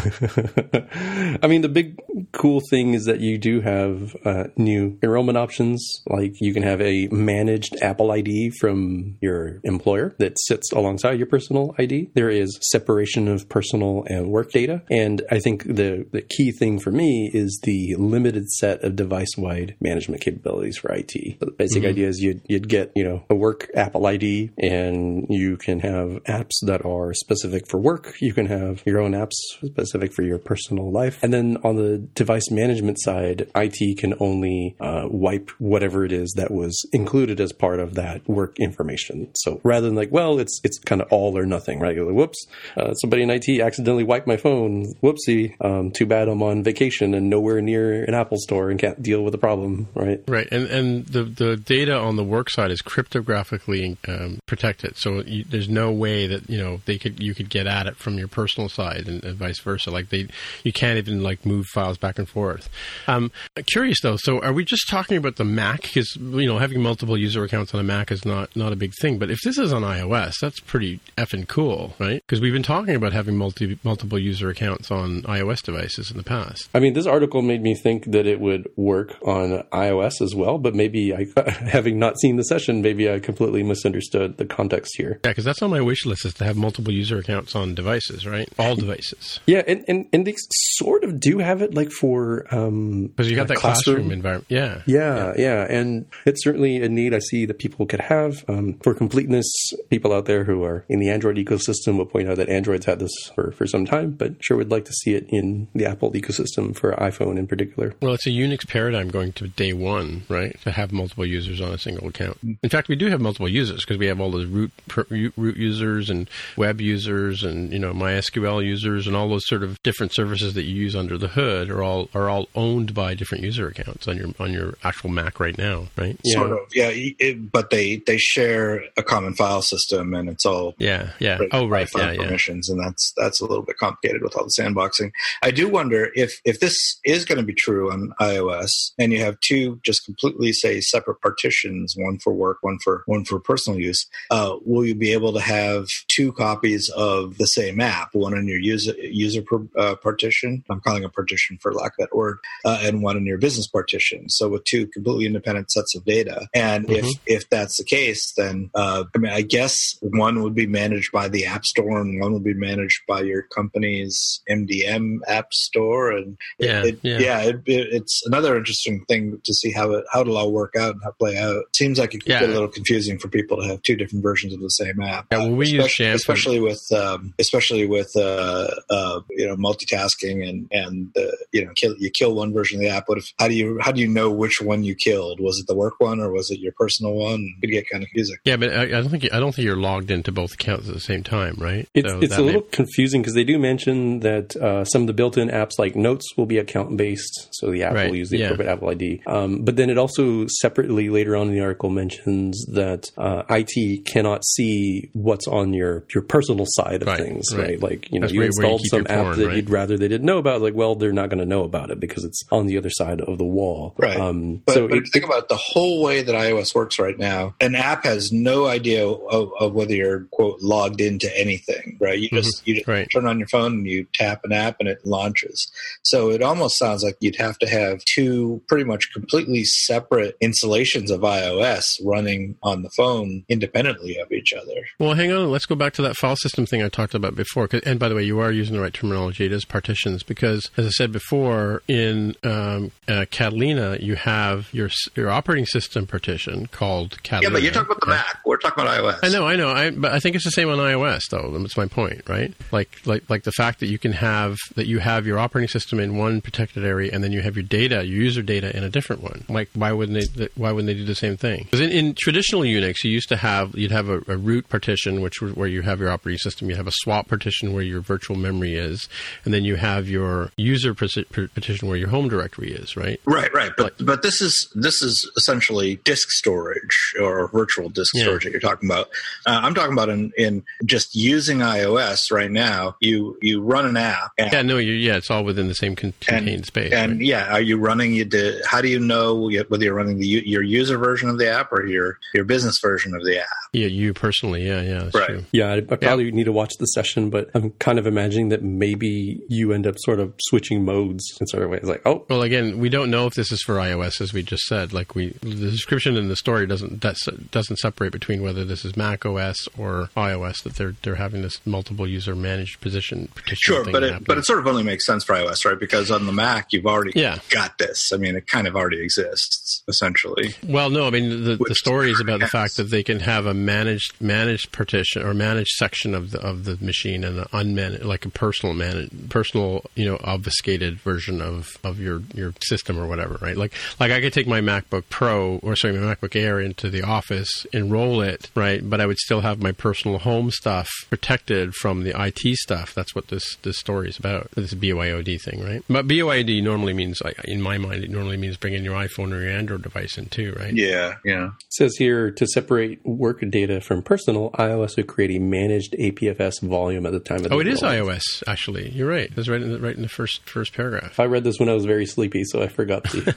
I mean, the big cool thing is that you do have uh, new enrollment options. Like you can have a managed Apple ID from your employer that sits alongside your personal ID. There is separation of personal and work data. And I think the, the key thing for me is the limited set of device wide management capabilities for IT. So the basic idea is you'd, you'd get, you know, a work Apple ID and you can have apps that are specific for work. You can have your own apps specific for your personal life. And then on the device management side, IT can only uh, wipe whatever it is that was included as part of that work information. So rather than like, well, it's it's kind of all or nothing, right? Like, Whoops, uh, somebody in IT accidentally wiped my phone. Whoopsie. Um, too bad I'm on vacation and nowhere near an Apple store and can't deal with the problem, right? Right, and and the the data on the work side is cryptographically um, protected, so you, there's no way that you know they could you could get at it from your personal side and, and vice versa. Like they, you can't even like move files back and forth. Um, curious though, so are we just talking about the Mac? Because you know having multiple user accounts on a Mac is not not a big thing, but if this is on iOS, that's pretty effing cool, right? Because we've been talking about having multi multiple user accounts on iOS devices in the past. I mean, this article made me think that it would work on iOS as well, but maybe I, having not seen the session, maybe I completely misunderstood the context here. Yeah, because that's on my wish list is to have multiple user accounts on devices, right? All devices. Yeah, and, and, and they sort of do have it like for um Because you got that classroom. environment. Yeah. Yeah, yeah, and it's certainly a need I see that people could have. Um, for completeness, people out there who are in the Android ecosystem will point out that Android's had this for, for some time, but sure would like to see it in the Apple ecosystem for iPhone in particular. Well, it's a Unix paradigm going to day one, right? To have multiple users on a single account. In fact, we do have multiple users because we have all those root root root users and web users and you know MySQL users and all those sort of different services that you use under the hood are all are all owned by different user accounts on your on your actual Mac right now, right? Yeah. Sort of, yeah. It, but they they share a common file system, and it's all Yeah, yeah. break Oh, right. Wi-Fi Yeah, yeah. permissions, and that's that's a little bit complicated with all the sandboxing. I do wonder if if this is going to be true on iOS, and you have two just completely say separate partitions, one for work, one for one for personal use. Uh, will you be able to have two copies of the same app, one in your user user per, uh, partition? I'm calling a partition for lack of that word, uh, and one in your business partition. So with two completely independent sets of data, and if if that's the case, then uh, I mean, I guess one would be managed by the App Store, and one would be managed by your company's MDM App Store, and it- Yeah, it, yeah. yeah, it, it's another interesting thing to see how it how it'll all work out and how it play out. It Seems like it could Yeah. get a little confusing for people to have two different versions of the same app. Yeah, well, we use especially, especially with um, especially with uh, uh, you know multitasking and and uh, you know kill, you kill one version of the app. What if how do you how do you know which one you killed? Was it the work one or was it your personal one? It could get kind of confusing. Yeah, but I, I don't think I don't think you're logged into both accounts at the same time, right? It's, So it's that a may- little confusing because they do mention that uh, some of the built-in apps like Notes will be account-based, so the app Right, will use the yeah. appropriate Apple ID. Um, but then it also separately later on in the article mentions that uh, IT cannot see what's on your your personal side of Right, things, right. right? Like you know, That's you where- where you installed some app porn, that right? you'd rather they didn't know about. Like, well, they're not going to know about it because it's on the other side of the wall, Right. Um, But, so but it, think about the whole way that iOS works right now. An app has no idea of, of whether you're quote logged into anything, right? You just you just Right. turn on your phone and you tap an app and it launches. So it almost sounds like you'd have to have two pretty much completely separate installations of iOS running on the phone independently of each other. Well, hang on. Let's go back to that file system thing I talked about before. And by the way, you are using the right terminology. It is partitions because, as I said before, in um, uh, Catalina, you have your your operating system partition called Catalina. Yeah, but you're talking about the Mac. We're talking about iOS. I know, I know. I, but I think it's the same on iOS, though. That's my point, right? Like, like, like the fact that you can have that you have your operating system in one protected area, and then you have your data, your user data, in a different one. Like, why wouldn't they? Why wouldn't they do the same thing? Because in, in, traditional Unix, you used to have you'd have a, a root partition, which where you have your operating system. You have a swap partition where your virtual memory is, and then you have your user partition where your home directory is, right? Right, right. But like, but this is this is essentially disk storage or virtual disk yeah. storage that you're talking about. Uh, I'm talking about in, in just using iOS right now. You you run an app. And, yeah, no, you, yeah, it's all within the same contained and, space. And right? yeah, are you running? You did, how do you know whether you're running the your user version of the app or your your business version of the app? Yeah, you personally. Yeah, yeah, right. True. Yeah, I, I probably yeah. need to watch the session, but I'm kind of imagining that maybe you end up sort of switching modes in certain ways. Like, oh, well, again, we don't know if this is for iOS, as we just said. Like, we the description in the story doesn't doesn't separate between whether this is Mac OS or iOS. That they're they're having this multiple user managed position. Sure, but it, but it sort of only makes sense for iOS, right? Because on the Mac, you've already yeah. got this. I mean, it kind of already exists essentially. Well, no, I mean the, the story is about the fact that they can have a managed managed partition or managed section of the of the machine and an unmanaged, like a personal managed, personal, you know, obfuscated version of of your your system or whatever, right? Like like I could take my MacBook Pro or sorry, my MacBook Air into the office, enroll it, right? But I would still have my personal home stuff protected from the IT stuff. That's what this this story is about. This BYOD thing, right? But BYOD normally means, in my mind, it normally means bringing your iPhone or your Android device in too, right? Yeah, yeah. It says here to separate work data from personal, iOS would create a managed APFS volume at the time of. Oh, it is iOS actually. You're right. It's right in the, right in the first first paragraph. I read this when I was very sleepy, so I forgot the.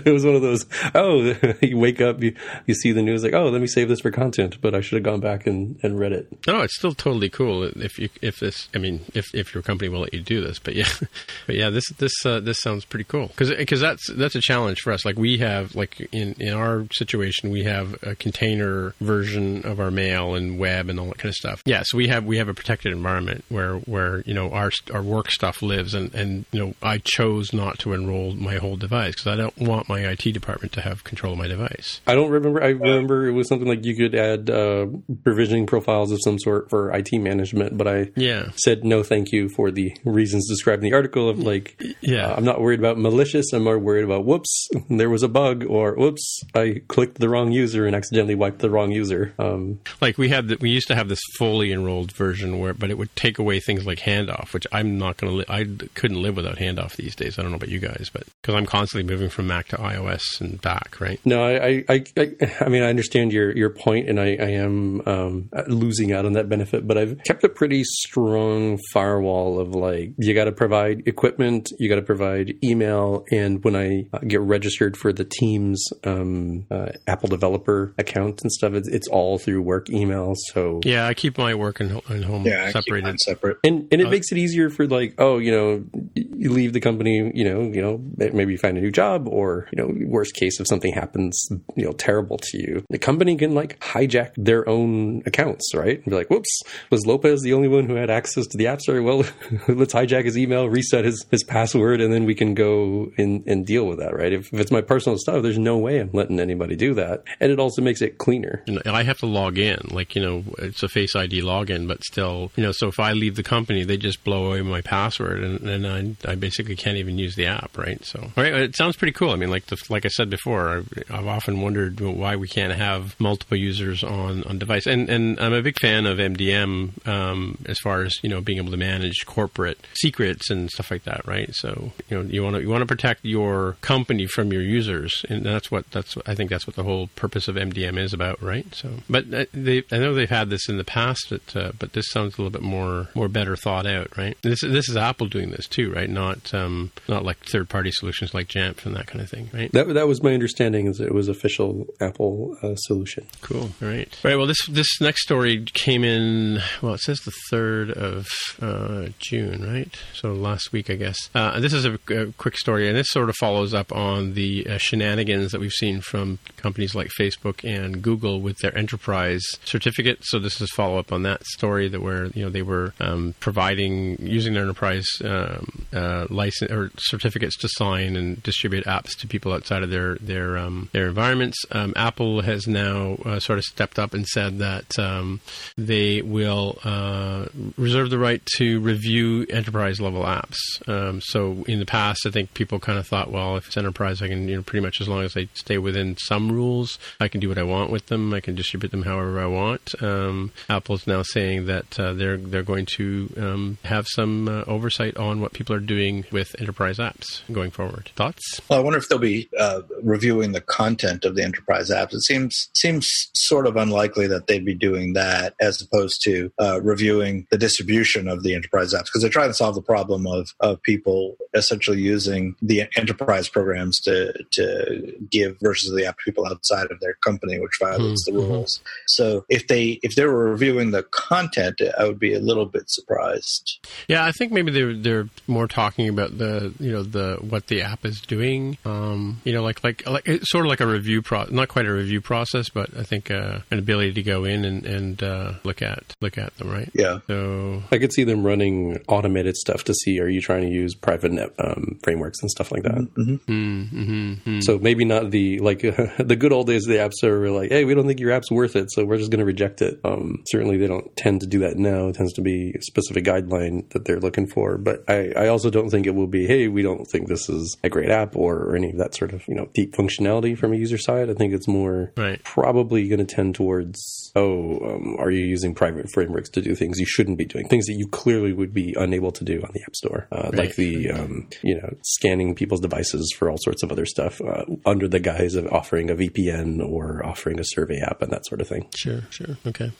it was one of those. Oh, you wake up, you you see the news, like, oh, let me save this for content, but I should have gone back and, and read it. No, it's still totally cool if you if this. I mean, if if your company will let you do this, but yeah, but yeah, this this uh, this sounds pretty cool because because that's that's a challenge for us. Like we have like in in our situation, we have a container version of our mail and web and all that kind of stuff. Yeah, so we have we have a protected environment where where you know our our work stuff lives, and and you know I chose not to enroll my whole device because I don't want my IT department to have control of my device. I don't remember. I remember it was something like you could add uh, provisioning profiles of some sort for IT management, but I yeah said no, thank you for the reasons described in the article of like yeah uh, I'm not worried about malicious. I'm more worried about whoops there was a bug or whoops I clicked the wrong user and accidentally wiped the wrong user. Um, like we had, we used to have this fully enrolled version where, but it would take away things like handoff, which I'm not going to. Li- I couldn't live without handoff these days. I don't know about you guys, but because I'm constantly moving from Mac to iOS and back, right? No, I, I, I, I mean, I understand your your point, and I, I am um, losing out on that benefit, but I've kept a pretty strong firewall of like you got to provide equipment, you got to provide email, and when I uh, get registered for the Teams um, uh, Apple developer account and stuff, it's, it's all through work emails. So yeah, I keep my work and, and home yeah, separated. separate, and and it uh, makes it easier for like oh you know you leave the company you know you know maybe you find a new job or you know worst case if something happens you know terrible to you the company can like hijack their own accounts right? And be like whoops was Lopez the only one who had access to the app store? Well let's hijack his email reset his his password and then we can go and and deal with that right? If, if it's my personal stuff there's no way I'm letting anybody do that. And it also makes it cleaner. I have to log in. Like you know it's a face ID login but still you know so if I leave the company they just blow away my password and then I, I basically can't even use the app right? So right it sounds pretty cool. I mean like the, like I said before I've, I've often wondered why we can't have multiple users on on device. And and I'm a big fan of MDM um, as far as you know being able to manage corporate secrets and stuff like that right? So you know you want to you want to protect your company from your users. And that's what that's I think that's what the whole purpose of MDM is about right? So but they I know they've had this in the past but uh, but this sounds a little bit more more better thought out right this this is Apple doing this too right not um, not like third party solutions like Jamf and that kind of thing, right? That that was my understanding. Is it was official Apple uh, solution. Cool. All right. All right. Well, this this next story came in. Well, it says the third of uh, June, right? So last week, I guess. Uh, this is a, a, quick story, and this sort of follows up on the uh, shenanigans that we've seen from companies like Facebook and Google with their enterprise certificate. So this is follow up on that story that where you know they were um, providing using their enterprise um, uh, license or certificates to sign and distribute apps to people outside of their their um, their environments. Um, Apple has now uh, sort of stepped up and said that um, they will uh, reserve the right to review enterprise level apps. Um, so in the past, I think people kind of thought, well, if it's enterprise, I can you know pretty much as long as they stay within some rules, I can do what I want with them. I can distribute them however I want. Um, Apple's now saying that uh, they're they're going to um, have some uh, oversight on what people are doing with enterprise apps going forward. Thoughts? Well, I wonder if they'll be uh, reviewing the content of the enterprise apps. It seems seems sort of unlikely that they'd be doing that as opposed to uh, reviewing the distribution of the enterprise apps because they're trying to solve the problem of of people essentially using the enterprise programs to to give versus the app to people outside of their company, which violates mm-hmm. the rules. So if they if they were reviewing the content, I would be a little bit surprised. Yeah, I think maybe they're they're more talking about the you know the what the app is doing. Um, you know, like like like it's sort of like a review pro, not quite a review process, but I think uh, an ability to go in and and uh, look at look at them, right? Yeah. So I could see them running automated stuff to see are you trying to use private net um, frameworks and stuff like that. Mm-hmm. Mm-hmm. Mm-hmm. So maybe not the like the good old days of the app store were like, hey, we don't think your app's worth it, so we're just going to reject it. Um, certainly, they don't tend to do that now. It tends to be a specific guideline that they're looking for. But I, I also don't think it will be, hey, we don't think this is a great app or, or any of that sort of you know deep functionality from a user side. I think it's more right. probably going to tend towards, oh, um, are you using private frameworks to do things you shouldn't be doing, things that you clearly would be unable to do on the App Store, uh, right. like the um, you know scanning people's devices for all sorts of other stuff uh, under the guise of offering a VPN or offering a survey app and that sort of thing. Sure, sure, okay.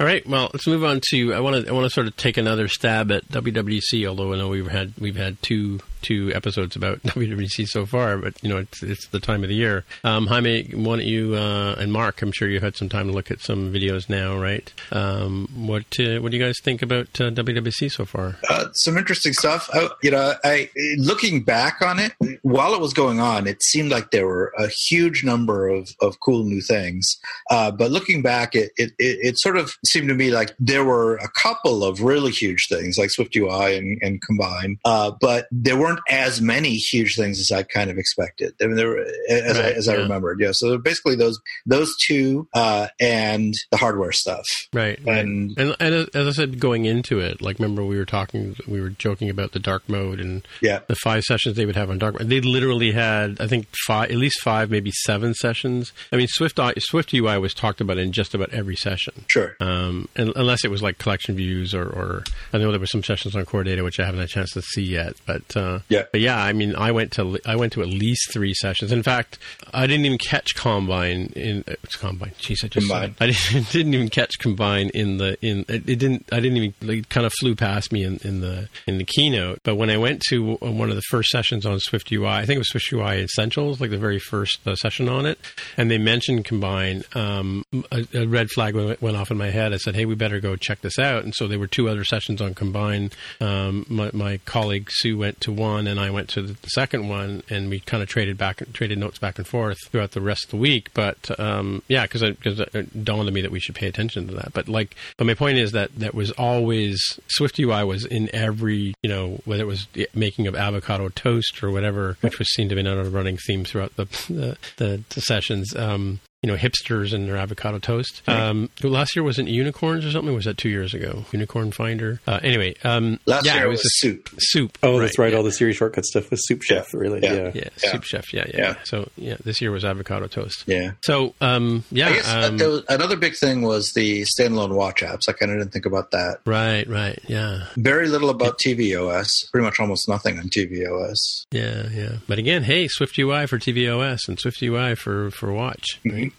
All right, well, let's move on to. I want to I want to sort of take another stab at WWDC, although I know we've had we've had two two episodes about WWDC so far, but you know it's it's the time of the year. Um, Jaime, why don't you uh, and Mark? I'm sure you had some time to look at some videos now, right? Um, what uh, what do you guys think about uh, WWDC so far? Uh, some interesting stuff. I, you know, I looking back on it while it was going on, it seemed like there were a huge number of, of cool new things. Uh, but looking back, it, it, it sort of seemed to me like there were a couple of really huge things like Swift UI and, and Combine, uh, but there weren't as many huge things as I kind of expected. I mean, there were, as, right, I, as yeah. I remembered. Yeah. So basically those those two uh, and the hardware stuff. Right. And, and and as I said, going into it, like remember we were talking, we were joking about the dark mode and yeah. the five sessions they would have on dark mode. They literally had, I think, five, at least five, maybe seven sessions. I mean, Swift Swift UI was talked about in just about every session. Sure. Um, and, unless it was like collection views or, or I know there were some sessions on core data which I haven't had a chance to see yet, but uh, yeah, but yeah, I mean, I went to I went to at least three sessions. In fact, I didn't even catch Combine in uh, it's Combine. Jeez, I just Combine. I didn't, didn't, even catch Combine in the in it, it didn't I didn't even like, kind of flew past me in, in the in the keynote. But when I went to one of the first sessions on Swift UI, I think it was Swift UI Essentials, like the very first uh, session on it, and they mentioned Combine. Um, a, a, red flag went, went, off in my head. I said, "Hey, we better go check this out." And so there were two other sessions on Combine. Um, my, my, colleague Sue went to one, and I went to the second one, and we kind of traded back, traded notes back and forth throughout the rest of the week. But um, yeah, because because it dawned on me that we should pay attention to that. But like, but my point is that that was always Swift UI was in every you know whether it was making of avocado toast or whatever, which was seen to be another running theme throughout the the, the, the sessions. Um, you know, hipsters and their avocado toast. Um, last year wasn't unicorns or something. was that two years ago? Unicorn Finder. Uh, anyway, um, last yeah, year it was, was soup. Soup. Oh, right, that's right. Yeah. All the Siri shortcut stuff was Soup Chef. Yeah. Really? Yeah. Yeah. yeah. yeah. Soup Chef. Yeah, yeah, So yeah, this year was avocado toast. Yeah. So um, yeah. I guess uh, um, was, another big thing was the standalone watch apps. I kind of didn't think about that. Right. Right. Yeah. Very little about tvOS. Pretty much almost nothing on tvOS. Yeah. Yeah. But again, hey, Swift UI for tvOS and Swift UI for for watch. Mm-hmm. right?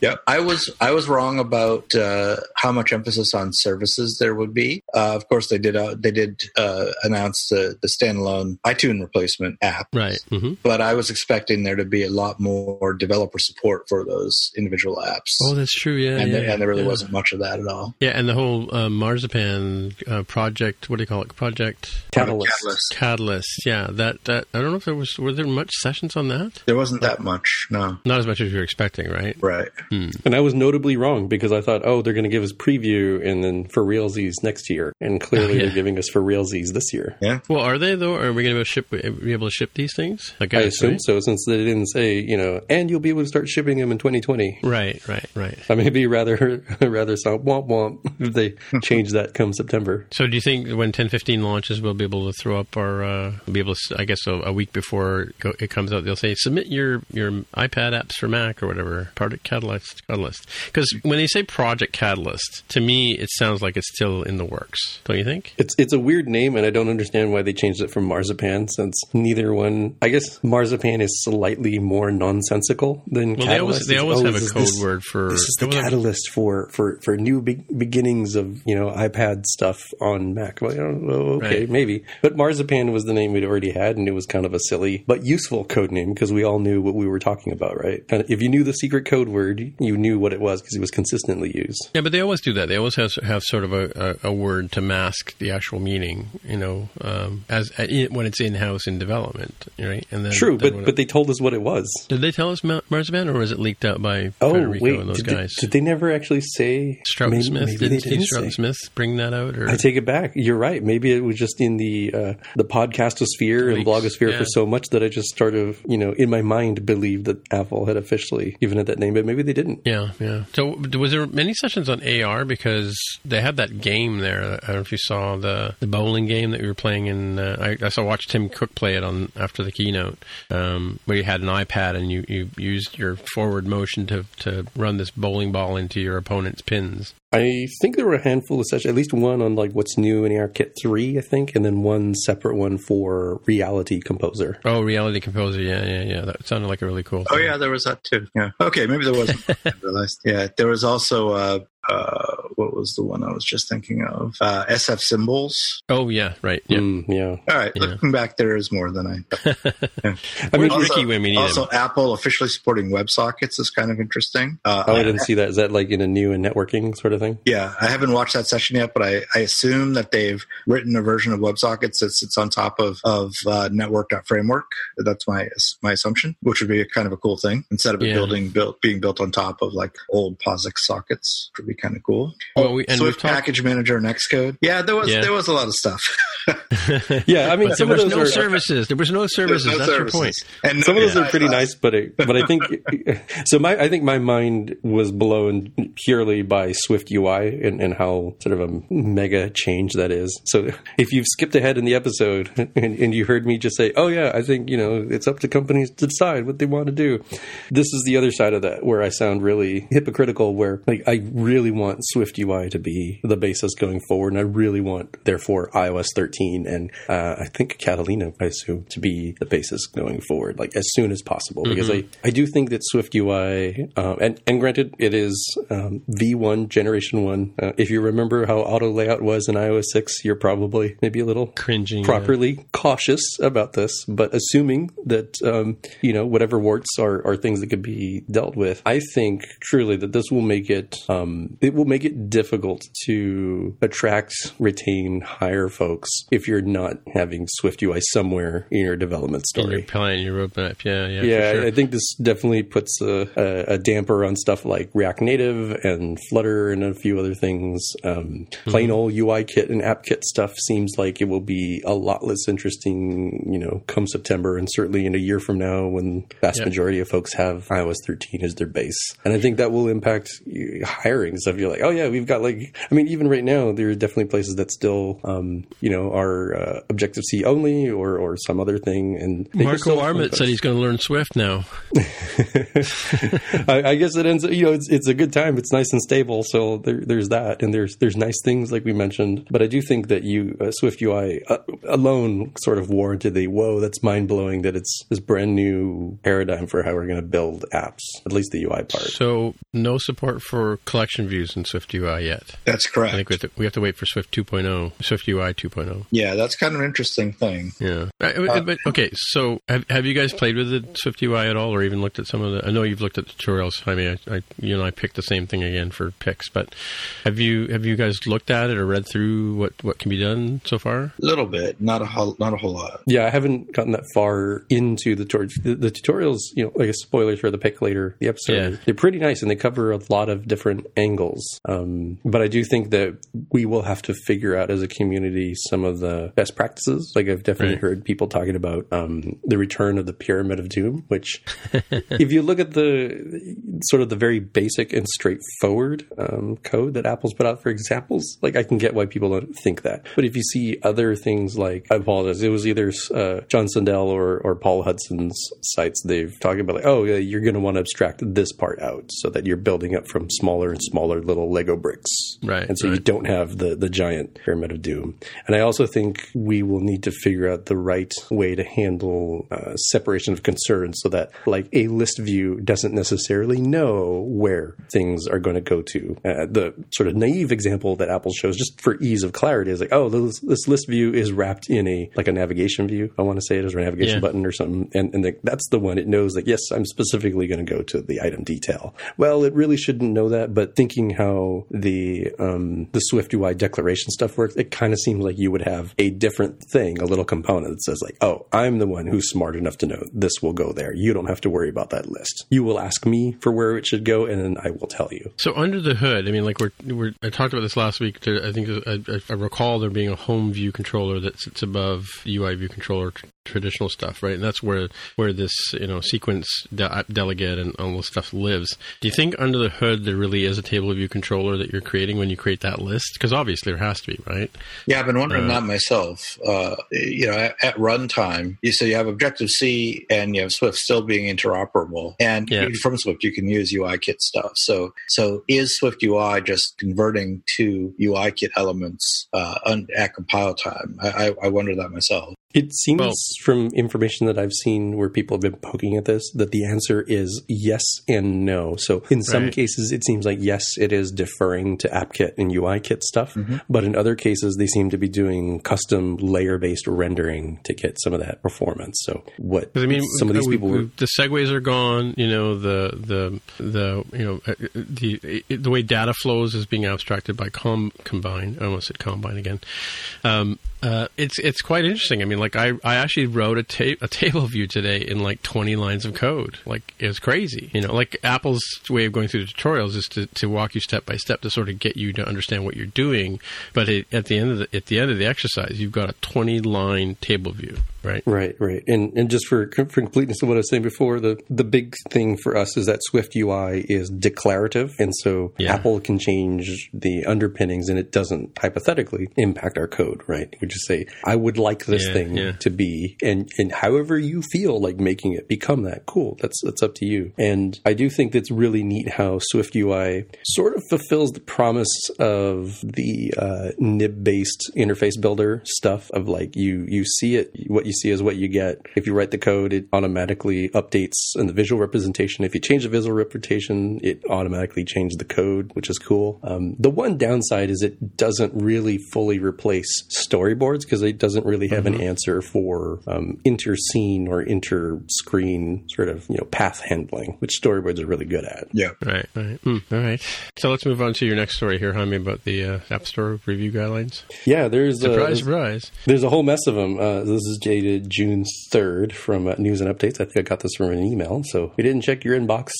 Yeah, I was I was wrong about uh, how much emphasis on services there would be. Uh, of course, they did uh, they did uh, announce the, the standalone iTunes replacement app, Right. hmm but I was expecting there to be a lot more developer support for those individual apps. Oh, that's true. Yeah. and, yeah, there, and there really yeah. wasn't much of that at all. Yeah, and the whole uh, Marzipan uh, project. What do you call it? Project Catalyst. Catalyst. Catalyst. Yeah. That. That. I don't know if there was. Were there much sessions on that? There wasn't that much, no. Not as much as you were expecting, right? Right. And I was notably wrong because I thought, oh, they're going to give us preview and then for realsies next year, and clearly Oh, yeah. they're giving us for realsies this year. Yeah. Well, are they though? Are we going to ship? Be able to ship these things? I I assume right? so, since they didn't say, you know, and you'll be able to start shipping them in 2020. Right. Right. Right. I may be rather rather sound womp womp if they change that come September. So, do you think when 1015 launches, we'll be able to throw up our, uh, be able to, I guess, a, a week before it it comes out, they'll say submit your your iPad apps for Mac or whatever, Project Catalyst. Catalyst. Because when they say Project Catalyst, to me, it sounds like it's still in the works. Don't you think? It's it's a weird name, and I don't understand why they changed it from marzipan, since neither one. I guess marzipan is slightly more nonsensical than Well, they always catalyst. they always oh, have a code this- word for. This is the have- catalyst for for for new be- beginnings of you know iPad stuff on Mac. Well, you know, okay, Right. maybe. But Marzipan was the name we'd already had, and it was kind of a silly but useful code name because we all knew what we were talking about, right? Kind of, if you knew the secret code word, you knew what it was because it was consistently used. Yeah, but they always do that. They always have have sort of a, a, a word to mask the actual meaning. You know, um, as uh, when it's in house in development, right? And then True, then but when but they told us what it was. Did they tell us Ma- Marzipan, or was it leaked out by Oh Federico wait, and those did they, did they never actually say Stroughton maybe- Smith maybe did Steve didn't Stroughton say. Smith bring that out, or I take it back. You're right. Maybe it was just in the uh, the podcastosphere and blogosphere yeah. for so much that I just sort of, you know, in my mind believed that Apple had officially given that name, but maybe they didn't. yeah, yeah. So was there many sessions on AR because they had that game there? I don't know if you saw the the bowling game that we were playing in. Uh, I, I saw watched Tim Cook play it on after the keynote, um, where you had an iPad and you, you used your forward motion to to run this bowling ball into your opponent's pins. I think there were a handful of such, at least one on like what's new in ARKit 3, I think, and then one separate one for Reality Composer. Oh, Reality Composer, yeah, yeah, yeah. That sounded like a really cool. Oh thing. yeah, there was that too. Yeah. Okay, maybe there wasn't. Realized. Yeah, there was also uh, uh, what was the one I was just thinking of? Uh, SF symbols. Oh yeah, right. Yeah. Mm, yeah. All right, Yeah. looking back, there is more than I. Yeah. I mean, Where's Ricky when we need also him? Apple officially supporting WebSockets is kind of interesting. Uh, oh, I didn't see that. Is that like in a new and networking sort of thing? Yeah, I haven't watched that session yet, but I, I assume that they've written a version of WebSockets that sits on top of of uh, network.framework. That's my my assumption, which would be a kind of a cool thing instead of it Yeah. building built being built on top of like old POSIX sockets, which would be kind of cool. Well, we- and Swift we've talked- Package Manager and Xcode. Yeah, there was Yeah. there was a lot of stuff. Yeah, I mean, some there of was those no are. services. There was no services. No That's your point. And Some of those yeah, are pretty nice, but it, but I think so. My I think my mind was blown purely by Swift UI and, and how sort of a mega change that is. So if you've skipped ahead in the episode and, and you heard me just say, "Oh yeah, I think you know it's up to companies to decide what they want to do," this is the other side of that where I sound really hypocritical. Where like I really want Swift UI to be the basis going forward, and I really want therefore iOS 13 and uh, I think Catalina, I assume, to be the basis going forward, like as soon as possible. Because I, I do think that Swift UI, um, and, and granted, it is um, V1 generation one. Uh, if you remember how auto layout was in iOS 6, you're probably maybe a little Cringing. properly cautious about this, but assuming that um, you know whatever warts are, are things that could be dealt with, I think truly that this will make it um, it will make it difficult to attract, retain, hire folks if you're not having Swift UI somewhere in your development in your story. plan, your roadmap. Yeah, yeah. Yeah, for sure. I think this definitely puts a, a, a damper on stuff like React Native and Flutter and a few other things. Um, plain old UI kit and app kit stuff seems like it will be a lot less interesting, you know, come September and certainly in a year from now when vast Yeah. majority of folks have iOS 13 as their base. And I think that will impact hiring stuff. You're like, oh yeah, we've got like, I mean, even right now, there are definitely places that still, um, you know, are uh, Objective C only or or some other thing. And Marco Arment said he's going to learn Swift now. I, I, guess it ends. You know, it's it's a good time. It's nice and stable. So there, there's that, and there's there's nice things like we mentioned. But I do think that you uh, Swift UI uh, alone sort of warranted the whoa. That's mind blowing. That it's this brand new paradigm for how we're going to build apps. At least the UI part. So no support for collection views in Swift UI yet. That's correct. I think we have to, we have to wait for Swift 2.0, Swift UI 2.0. Yeah, that's kind of an interesting thing. Yeah. Uh, but, okay, so have, have you guys played with the Swift UI at all, or even looked at some of the? I know you've looked at the tutorials. I mean, I, I, you and I picked the same thing again for picks, but have you have you guys looked at it or read through what, what can be done so far? A little bit, not a whole, not a whole lot. Yeah, I haven't gotten that far into the tutorials. The, the tutorials, you know, like a spoiler for the pick later, the episode, yeah. they're pretty nice and they cover a lot of different angles. Um, but I do think that we will have to figure out as a community some of the best practices. Like I've definitely right. heard people talking about um, the return of the pyramid of doom, which if you look at the sort of the very basic and straightforward um, code that Apple's put out for examples, like I can get why people don't think that. But if you see other things like, I apologize, it was either uh, John Sundell or, or Paul Hudson's sites, they've talked about like, oh, yeah, you're going to want to abstract this part out so that you're building up from smaller and smaller little Lego bricks. Right. And so right. you don't have the, the giant pyramid of doom. And I also think we will need to figure out the right way to handle uh, separation of concerns so that like a list view doesn't necessarily know where things are going to go to. Uh, the sort of naive example that Apple shows just for ease of clarity is like, oh, this, this list view is wrapped in a like a navigation view. I want to say it as a navigation yeah. button or something. And, and the, that's the one it knows like, yes, I'm specifically going to go to the item detail. Well, it really shouldn't know that, but thinking how the um, the Swift UI declaration stuff works, it kind of seems like you would have a different thing, a little component that says like, oh, I'm the one who's smart enough to know this will go there. You don't have to worry about that list. You will ask me for where it should go, and then I will tell you. So under the hood, I mean, like we're, we're I talked about this last week. To, I think I, I, recall there being a home view controller that sits above UI view controller traditional stuff, right? And that's where where this you know sequence de- delegate and all this stuff lives. Do you think under the hood there really is a table view controller that you're creating when you create that list? Because obviously there has to be, right? Yeah, I've been wondering uh, that myself. Uh, you know, at, at runtime, you so you have Objective C and you have Swift still being interoperable, and yeah. from Swift you can use UIKit stuff. So so is Swift UI just converting to UIKit elements uh, at compile time? I, I, I wonder that myself. It seems well, from information that I've seen where people have been poking at this that the answer is yes and no. So in some right. cases, it seems like yes, it is deferring to AppKit and UIKit stuff, mm-hmm. but in other cases, they seem to be doing custom layer based rendering to get some of that performance. So what? I mean, some of these we, people we, the segues are gone. You know, the the the you know uh, the the way data flows is being abstracted by com, combine. I almost said combine again. Um, uh, it's it's quite interesting. I mean, like I, I actually wrote a, a table view today in like 20 lines of code. Like it's crazy. You know, like Apple's way of going through the tutorials is to, to walk you step by step to sort of get you to understand what you're doing. But it, at the end of the at the end of the exercise, you've got a 20 line table view right? Right, right. And and just for for completeness of what I was saying before, the the big thing for us is that Swift UI is declarative, and so yeah. Apple can change the underpinnings, and it doesn't hypothetically impact our code, right? We just say, I would like this yeah, thing yeah. to be, and and however you feel like making it become that, cool. That's that's up to you. And I do think that's really neat how Swift UI sort of fulfills the promise of the uh, nib based interface builder stuff of like you you see it what you see is what you get. If you write the code, it automatically updates in the visual representation. If you change the visual representation, it automatically changes the code, which is cool. Um, the one downside is it doesn't really fully replace storyboards because it doesn't really have mm-hmm. an answer for um, inter scene or inter screen sort of you know path handling, which storyboards are really good at. Yeah. Right. Right. Mm, all right. So let's move on to your next story here, Jaime, about the uh, App Store review guidelines. Yeah. There's surprise, a, surprise. There's a whole mess of them. Uh, this is J dated June 3rd from uh, News and Updates. I think I got this from an email. So if you didn't check your inbox,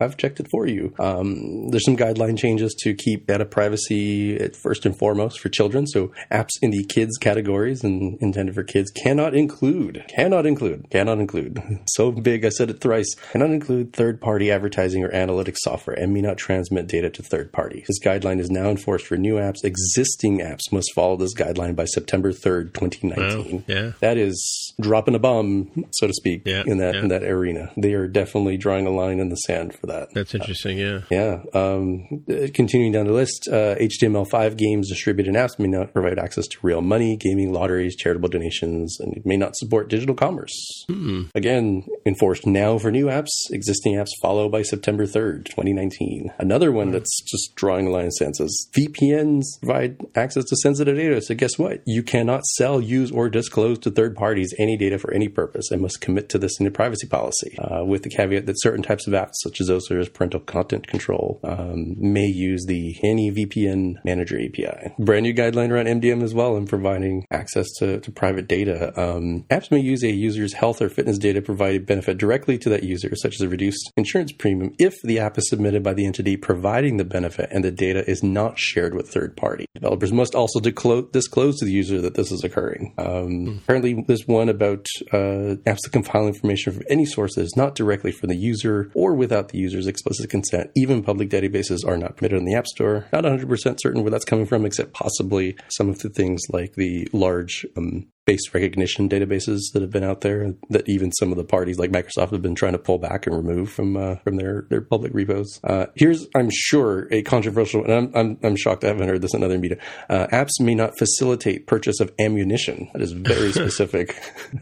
I've checked it for you. Um, there's some guideline changes to keep data privacy at first and foremost for children. So apps in the kids categories and intended for kids cannot include, cannot include, cannot include. So big, I said it thrice. Cannot include third party advertising or analytics software and may not transmit data to third parties. This guideline is now enforced for new apps. Existing apps must follow this guideline by September 3rd, 2019. Wow. Yeah. That is dropping a bomb, so to speak, Yeah, in that yeah. in that arena. They are definitely drawing a line in the sand for that. That's interesting. Yeah. Yeah. Um, uh, continuing down the list, uh, HTML5 games distributed in apps may not provide access to real money, gaming, lotteries, charitable donations, and it may not support digital commerce. Again, enforced now for new apps. Existing apps follow by September 3rd, 2019. Another one that's just drawing a line in the sand says VPNs provide access to sensitive data. So guess what? You cannot sell, use, or disclose to third parties any data for any purpose and must commit to this in privacy policy, uh, with the caveat that certain types of apps, such as those that are parental content control, um, may use the NEVPNManager API. Brand new guideline around MDM as well and providing access to, to private data. Um, apps may use a user's health or fitness data provided benefit directly to that user, such as a reduced insurance premium, if the app is submitted by the entity providing the benefit and the data is not shared with third party. Developers must also disclose, disclose to the user that this is occurring. Um, Apparently, there's one about uh, apps that compile information from any source that is not directly from the user or without the user's explicit consent. Even public databases are not permitted in the App Store. Not 100% certain where that's coming from, except possibly some of the things like the large um, face recognition databases that have been out there that even some of the parties like Microsoft have been trying to pull back and remove from uh, from their, their public repos. Uh, here's, I'm sure, a controversial, and I'm, I'm, I'm shocked I haven't heard this in other media. Uh, apps may not facilitate purchase of ammunition. That is very specific.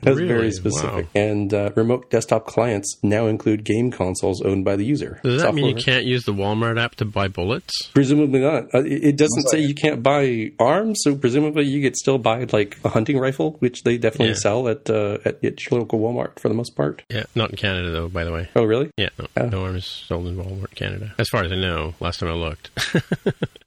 That's Really? very specific. Wow. And uh, remote desktop clients now include game consoles owned by the user. Does that mean you can't use the Walmart app to buy bullets? Presumably not. Uh, it it doesn't say you can't buy arms, so presumably you could still buy like a hunting rifle, which they definitely Yeah. sell at, uh, at at your local Walmart for the most part. Yeah, not in Canada though. By the way. Oh, really? Yeah, no, Oh. no arms sold in Walmart Canada. As far as I know, last time I looked.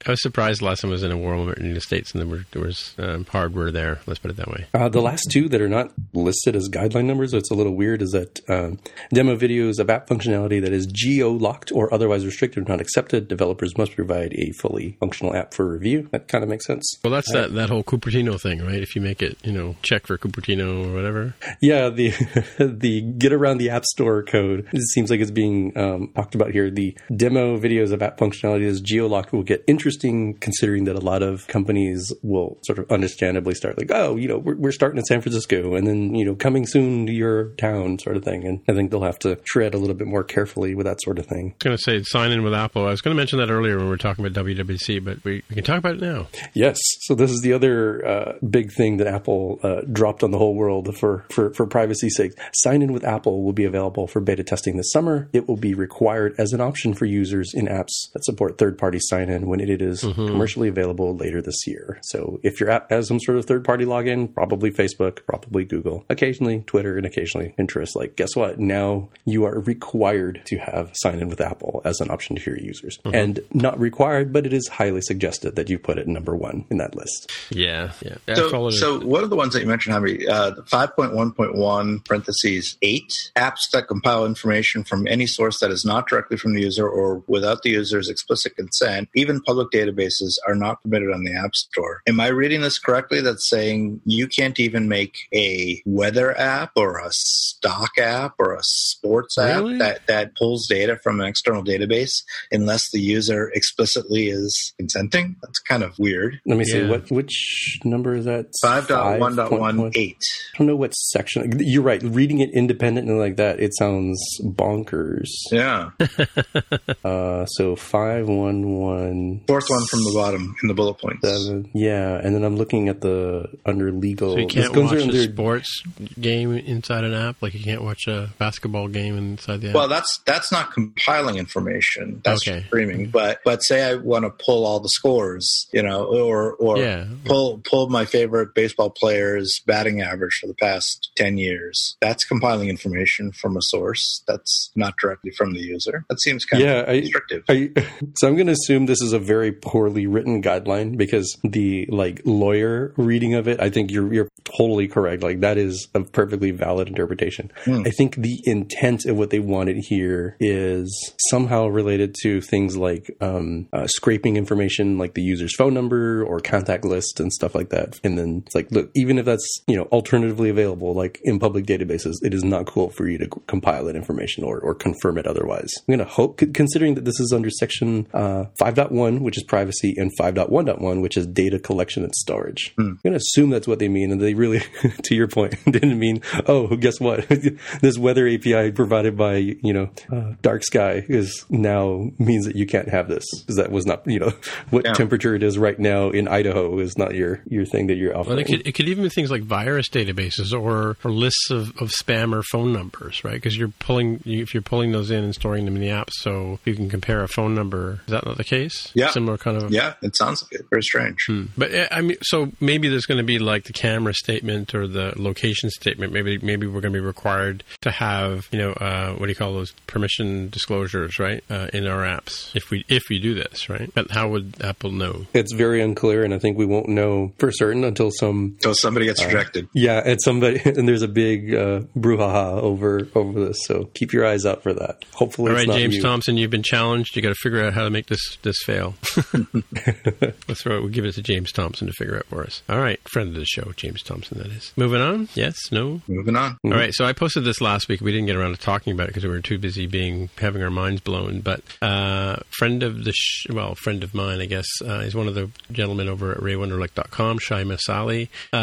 I was surprised last time I was in a Walmart in the States and there, were, there was um, hardware there. Let's put it that way. Uh, the last two that are not listed as guideline numbers, so it's a little weird, is that um, demo videos of app functionality that is geo locked or otherwise restricted or not accepted. Developers must provide a fully functional app for review. That kind of makes sense. Well, that's that, that whole Cupertino thing, right? If you make it, you know, check for Cupertino or whatever. Yeah, the the get around the App Store code. It seems like it's being um, talked about here. The demo videos of app functionality is geolocked will get interesting, considering that a lot of companies will sort of understandably start like, oh, you know, we're, we're starting in San Francisco, and then you know, coming soon to your town, sort of thing. And I think they'll have to tread a little bit more carefully with that sort of thing. I was going to say sign in with Apple. I was going to mention that earlier when we were talking about WWC, but we, we can talk about it now. Yes. So this is the other uh, big thing that Apple uh, dropped on the whole world for, for, for privacy's sake. Sign in with Apple will be available for beta testing this summer. It will be required as an option for users in apps that support third party sign in when it is commercially available later this year. So if your app has some sort of third party login, probably Facebook, probably Google, occasionally Twitter, and occasionally Pinterest, like guess what? Now you are required to have sign in with Apple as an option to your users. And not required, but it is highly suggested that you put it number one in that list. Yeah, yeah. So, so one of the ones that you mentioned, Javi, uh, the 5.1.1 parentheses 8 apps that compile information from any source that is not directly from the user or without the user's explicit consent, even public databases are not permitted on the App Store. Am I reading this correctly? That's saying you can't even make a weather app or a stock app or a sports Really? app that, that pulls data from an external database unless the user explicitly is consenting? That's kind of weird. Let me see Yeah. what which number is that? 5.1.18. I don't know what section. You're right. Reading it independently like that, it sounds bonkers. Yeah. Uh, so five one one Fourth one from the bottom in the bullet points. seven. Yeah, and then I'm looking at the under legal. So you can't goes watch under- a sports game inside an app, like you can't watch a basketball game inside the app. Well, that's that's not compiling information. That's Okay. streaming. But but say I want to pull all the scores, you know, or or Yeah. pull pull my favorite baseball player player's batting average for the past 10 years. That's compiling information from a source that's not directly from the user. That seems kind Yeah, of I- restrictive. I, so I'm going to assume this is a very poorly written guideline because the like lawyer reading of it, I think you're you're totally correct. Like that is a perfectly valid interpretation. Hmm. I think the intent of what they wanted here is somehow related to things like um, uh, scraping information, like the user's phone number or contact list and stuff like that. And then it's like, look, even if that's you know alternatively available, like in public databases, it is not cool for you to compile that information or, or confirm it otherwise. I'm going to hope, considering that this is under section uh, 5.1, which is privacy, and 5.1.1, which is data collection and storage. I'm going to assume that's what they mean, and they really, to your point, didn't mean, oh, guess what? this weather API provided by you know uh, Dark Sky is now means that you can't have this because that was not you know what Yeah. temperature it is right now in Idaho is not your your thing that you're Well, offering. it could, it could even be things like virus databases or, or lists of, of spammer phone numbers, right? Because you're pulling if you're pulling those in and storing them in the app, so you can compare a phone number. Is that not the case? Yeah. similar kind of. yeah, it sounds like it. Very strange. Hmm. But uh, I mean, so maybe there's going to be like the camera statement or the location statement. Maybe maybe we're going to be required to have you know uh, what do you call those permission disclosures, right, uh, in our apps if we if we do this, right? But how would Apple know? it's very unclear, and I think we won't know for certain until some Until somebody gets rejected. yeah, and somebody and there's a big uh, brouhaha over over this. So keep your eyes out for that. Hopefully, All it's right, not James you. Thompson, you've been challenged. You got to figure out how to make this this fail. we'll throw it. We'll give it to James Thompson to figure out for us. All right, friend of the show, James Thompson. That is. Moving on. Yes. No. Moving on. All right, so I posted this last week. We didn't get around to talking about it because we were too busy being having our minds blown. But uh, friend of the sh- well, friend of mine, I guess, uh, is one of the gentlemen over at RayWenderlich.com, Shai Mishali. Uh,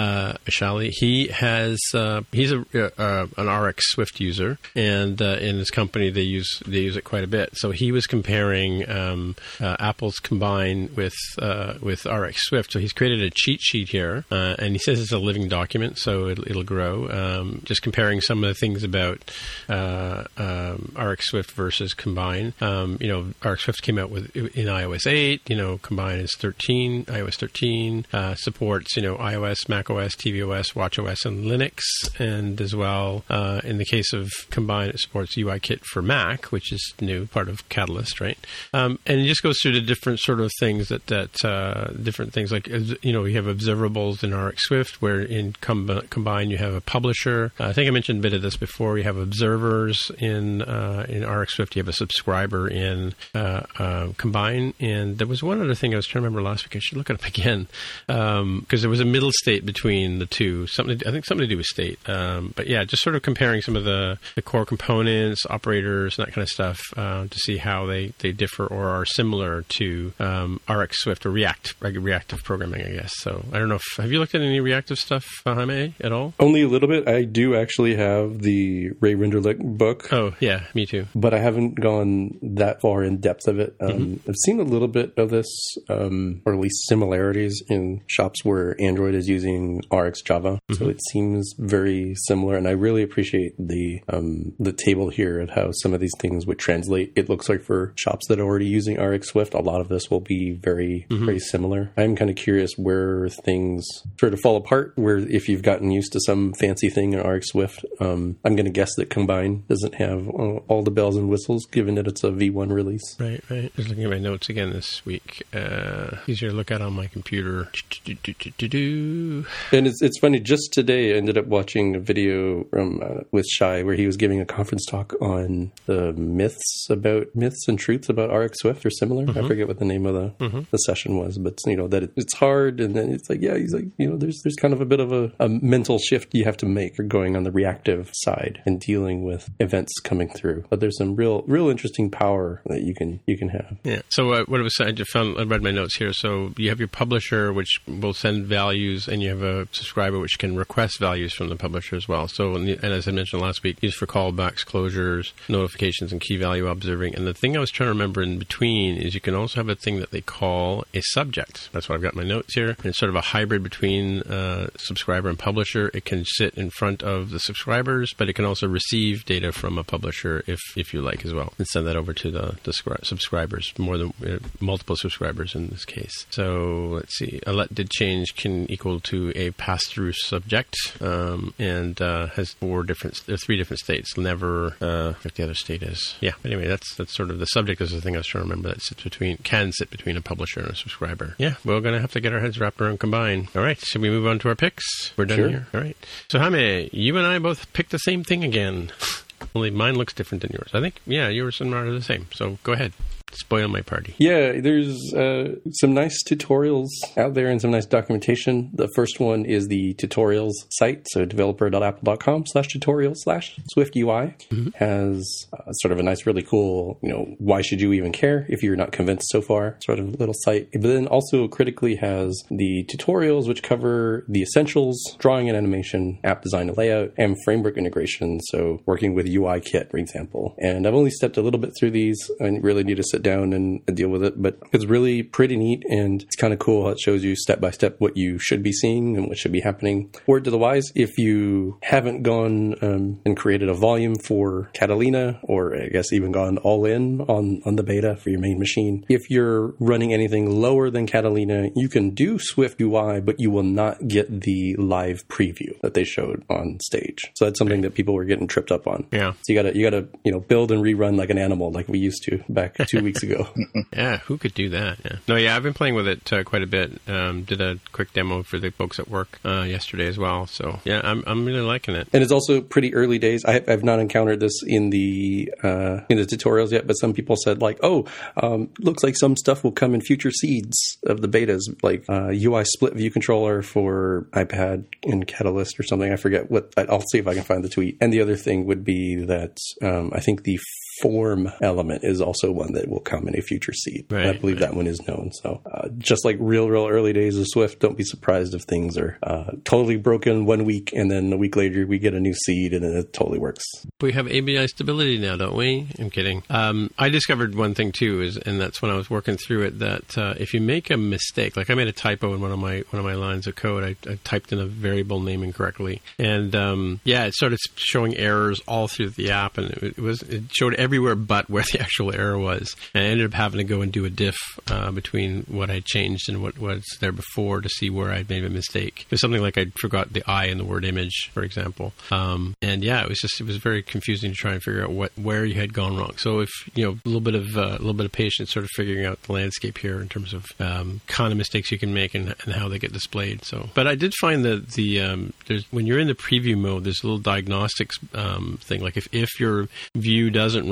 Mishali. He has uh, he's a uh, an RX Swift user, and uh, in his company they use they use it quite a bit. So he was comparing um, uh, Apple's Combine with uh, with RX Swift. So he's created a cheat sheet here, uh, and he says it's a living document, so it'll, it'll grow. Um, just comparing some of the things about uh, um, RX Swift versus Combine. Um, you know, RX Swift came out with in iOS 8. You know, Combine is 13, iOS 13. Uh, supports you know iOS, macOS, tvOS, watchOS, and Linux, and as well uh, in the case of Combine, it supports UIKit for Mac, which is new, part of Catalyst, right? Um, and it just goes through the different sort of things that that uh, different things like uh, you know we have observables in RX Swift, where in Com- Combine you have a publisher. Uh, I think I mentioned a bit of this before. You have observers in uh, in RX Swift. You have a subscriber in uh, Combine, and there was one other thing I was trying to remember last week. I should look it up again because there was a middle state between the two. Something I think something to do with state. Um, but yeah, just sort of comparing some of the, the core components, operators, and that kind of stuff uh, to see how they, they differ or are similar to um, RX Swift or React like reactive programming, I guess. So I don't know. if Have you looked at any reactive stuff, uh, Jaime, at all? Only a little bit. I do actually have the Ray Wenderlich book. Oh yeah, me too. but I haven't gone that far in depth of it. Um, Mm-hmm. I've seen a little bit of this, um, or at least similarities in shops where Android is using RX Java. So Mm-hmm. it seems very similar, and I really appreciate the um, the table here of how some of these things would translate. It looks like for shops that are already using RX Swift, a lot of this will be very Mm-hmm. very similar. I'm kind of curious where things sort of fall apart. Where if you've gotten used to some fancy thing in RX Swift, um, I'm going to guess that Combine doesn't have uh, all the bells and whistles, given that it's a V1 release. Right, right. Just looking at my notes again this week. Uh, easier to look at on my computer. Do-do-do-do-do. And it's it's funny. Just today, I ended up watching a video from uh, with Shai where he was giving a conference talk on the myths about myths and truths about RX Swift or similar. I forget what the name of the the session was, but you know that it, it's hard. And then it's like, yeah, he's like, you know, there's there's kind of a bit of a, a mental shift you have to make for going on the reactive side and dealing with events coming through. But there's some real real interesting power that you can you can have. Yeah. So uh, what it was, I just found, I read my notes here. So you have your publisher, which will send values, and you have a subscriber, which can request values from the publisher as well. So, and as I mentioned last week, used for callbacks, closures, notifications, and key value observing. And the thing I was trying to remember in between is you can also have a thing that they call a subject. That's what I've got my notes here. And it's sort of a hybrid between uh, subscriber and publisher. It can sit in front of the subscribers, but it can also receive data from a publisher if if you like as well, and send that over to the, the scri- subscribers, more than uh, multiple subscribers in this case. So let's see, a let did change can equal to a pass-through subject, um, and uh, has four different, three different states. Never, uh, what the other state is. Yeah. Anyway, that's that's sort of the subject is the thing I was trying to remember. That sits between can sit between a publisher and a subscriber. Yeah, we're gonna have to get our heads wrapped around combine. All right, should we move on to our picks? We're done sure. here. All right. So Jaime, you and I both picked the same thing again. Only mine looks different than yours. I think, yeah, yours and mine are the same. So go ahead spoil my party. Yeah, there's uh, some nice tutorials out there and some nice documentation. The first one is the tutorials site, so developer.apple.com slash tutorials slash Swift UI mm-hmm. has uh, sort of a nice, really cool, you know, why should you even care if you're not convinced so far sort of little site. But then also critically has the tutorials which cover the essentials, drawing and animation, app design and layout, and framework integration. So working with UI kit, for example. And I've only stepped a little bit through these. I really need to sit sit down and deal with it. But it's really pretty neat and it's kind of cool how it shows you step by step what you should be seeing and what should be happening. Word to the wise, if you haven't gone um, and created a volume for Catalina, or I guess even gone all in on, on the beta for your main machine, if you're running anything lower than Catalina, you can do Swift UI, but you will not get the live preview that they showed on stage. So that's something that people were getting tripped up on. Yeah. So you gotta you gotta you know build and rerun like an animal like we used to back two weeks ago. yeah, who could do that? Yeah. No, yeah, I've been playing with it uh, quite a bit. Um, did a quick demo for the folks at work uh, yesterday as well. So yeah, I'm I'm really liking it. And it's also pretty early days. I, have not encountered this in the uh, in the tutorials yet, but some people said like, oh, um, looks like some stuff will come in future seeds of the betas, like UI uh, split view controller for iPad in Catalyst or something. I forget what. I'll see if I can find the tweet. And the other thing would be that um, I think the form element is also one that will come in a future seed. Right, I believe right. that one is known. So uh, just like real, real early days of Swift, don't be surprised if things are uh, totally broken one week and then a week later we get a new seed and then it totally works. We have ABI stability now, don't we? I'm kidding. Um, I discovered one thing too, is and that's when I was working through it that uh, if you make a mistake, like I made a typo in one of my one of my lines of code, I, I typed in a variable name incorrectly, and um, yeah, it started showing errors all through the app, and it, it was it showed every everywhere but where the actual error was. And I ended up having to go and do a diff uh, between what I changed and what was there before to see where I'd made a mistake. It was something like I forgot the I in the word image, for example. Um, and yeah, it was just it was very confusing to try and figure out what where you had gone wrong. So if you know a little bit of uh, a little bit of patience, sort of figuring out the landscape here in terms of um, kind of mistakes you can make and, and, how they get displayed. So, but I did find that the um, there's when you're in the preview mode, there's a little diagnostics um, thing. Like if if your view doesn't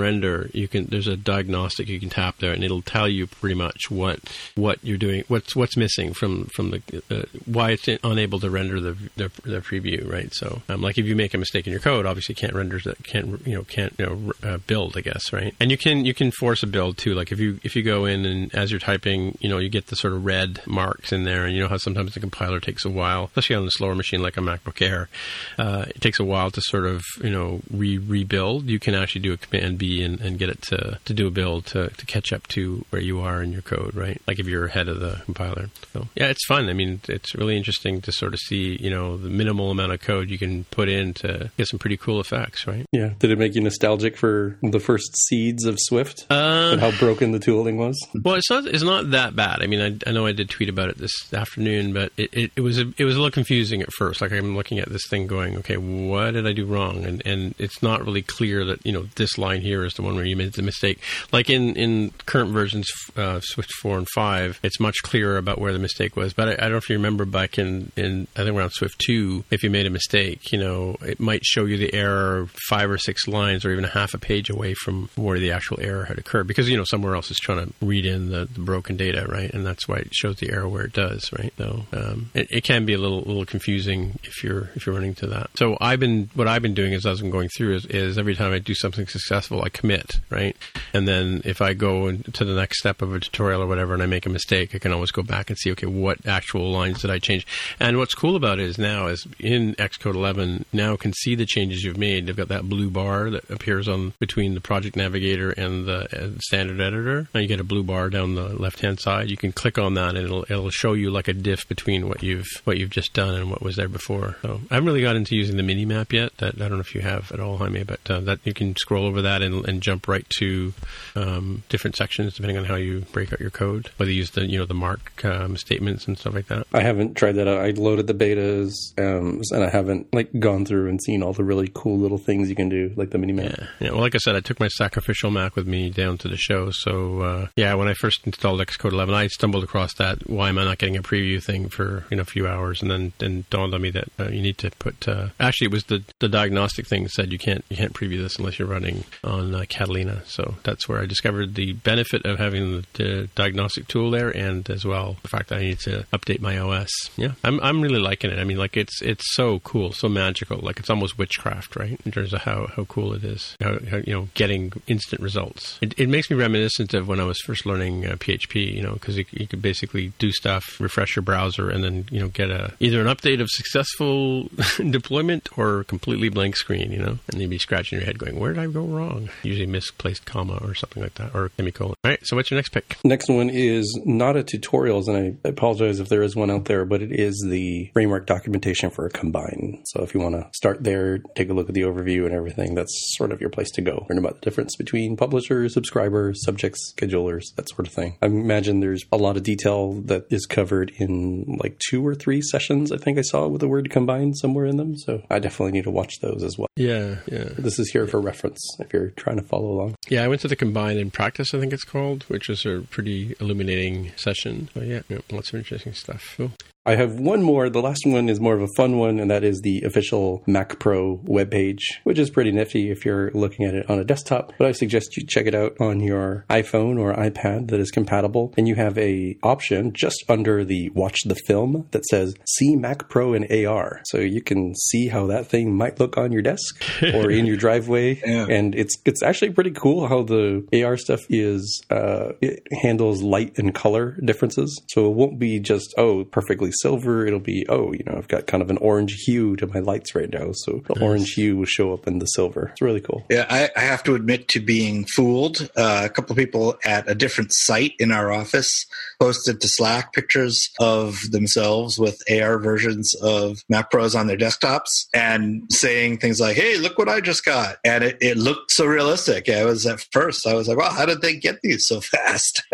you can there's a diagnostic you can tap there, and it'll tell you pretty much what what you're doing, what's what's missing from from the uh, why it's unable to render the, the, the preview, right? So, um, like if you make a mistake in your code, obviously can't render that can't you know can't you know uh, build, I guess, right? And you can you can force a build too. Like if you if you go in and as you're typing, you know you get the sort of red marks in there, and you know how sometimes the compiler takes a while, especially on a slower machine like a MacBook Air, uh, it takes a while to sort of you know re rebuild. You can actually do a Command B and, and get it to, to do a build to, to catch up to where you are in your code, right? Like if you're ahead of the compiler. So yeah, it's fun. I mean, it's really interesting to sort of see, you know, the minimal amount of code you can put in to get some pretty cool effects, right? Yeah. Did it make you nostalgic for the first seeds of Swift uh, and how broken the tooling was? Well, it's not it's not that bad. I mean, I, I know I did tweet about it this afternoon, but it, it, it was a, it was a little confusing at first. Like I'm looking at this thing going, okay, what did I do wrong? And and it's not really clear that you know this line here is the one where you made the mistake. Like in in current versions, uh, Swift four and five, it's much clearer about where the mistake was. But I, I, don't know if you remember back in in I think around Swift two, if you made a mistake, you know, it might show you the error five or six lines or even a half a page away from where the actual error had occurred because you know somewhere else is trying to read in the, the broken data, right? And that's why it shows the error where it does, right? So um, it, it can be a little little confusing if you're if you're running to that. So I've been what I've been doing as I'm going through is, is every time I do something successful, I commit, right? And then if I go to the next step of a tutorial or whatever and I make a mistake, I can always go back and see, okay, what actual lines did I change? And what's cool about it is now is in Xcode 11, now can see the changes you've made. They've got that blue bar that appears on between the project navigator and the standard editor. Now you get a blue bar down the left hand side. You can click on that and it'll, it'll show you like a diff between what you've, what you've just done and what was there before. So I haven't really got into using the mini map yet. That, I don't know if you have at all, Jaime, but uh, that you can scroll over that and and, and jump right to um, different sections depending on how you break out your code. Whether you use the you know the mark um, statements and stuff like that. I haven't tried that out. I loaded the betas, um, and I haven't like gone through and seen all the really cool little things you can do, like the mini map. Yeah, yeah. Well, like I said, I took my sacrificial Mac with me down to the show. So uh, yeah, when I first installed Xcode 11, I stumbled across that. Why am I not getting a preview thing for you know a few hours? And then then dawned on me that uh, you need to put. Uh, actually, it was the the diagnostic thing that said you can't you can't preview this unless you're running on uh, Catalina. So that's where I discovered the benefit of having the, the diagnostic tool there, and as well the fact that I need to update my OS. Yeah, I'm I'm really liking it. I mean, like it's it's so cool, so magical. Like it's almost witchcraft, right? In terms of how, how cool it is. How, how you know getting instant results. It, it makes me reminiscent of when I was first learning uh, PHP. You know, because you, you could basically do stuff, refresh your browser, and then you know get a either an update of successful deployment or completely blank screen. You know, and you'd be scratching your head going, "Where did I go wrong?" Usually misplaced comma or something like that, or semicolon. All right. So what's your next pick? Next one is not a tutorials, and I apologize if there is one out there, but it is the framework documentation for a combine. So if you want to start there, take a look at the overview and everything, that's sort of your place to go. Learn about the difference between publishers, subscribers, subjects, schedulers, that sort of thing. I imagine there's a lot of detail that is covered in like two or three sessions. I think I saw with the word combine somewhere in them. So I definitely need to watch those as well. Yeah, yeah. This is here for reference if you're trying to follow along. Yeah, I went to the Combine in Practice, I think it's called, which was a pretty illuminating session. But yeah, yeah lots of interesting stuff. Cool. I have one more. The last one is more of a fun one, and that is the official Mac Pro webpage, which is pretty nifty if you're looking at it on a desktop. But I suggest you check it out on your iPhone or iPad that is compatible. And you have a option just under the watch the film that says see Mac Pro in AR. So you can see how that thing might look on your desk or in your driveway. Yeah. And it's it's actually pretty cool how the AR stuff is uh, it handles light and color differences. So it won't be just oh perfectly silver. It'll be, oh, you know, I've got kind of an orange hue to my lights right now. So the Nice. orange hue will show up in the silver. It's really cool. Yeah, I, I have to admit to being fooled. Uh, a couple of people at a different site in our office posted to Slack pictures of themselves with AR versions of Mac Pros on their desktops and saying things like, "Hey, look what I just got," and it, it looked so realistic. I was at first, I was like, "Wow, how did they get these so fast?"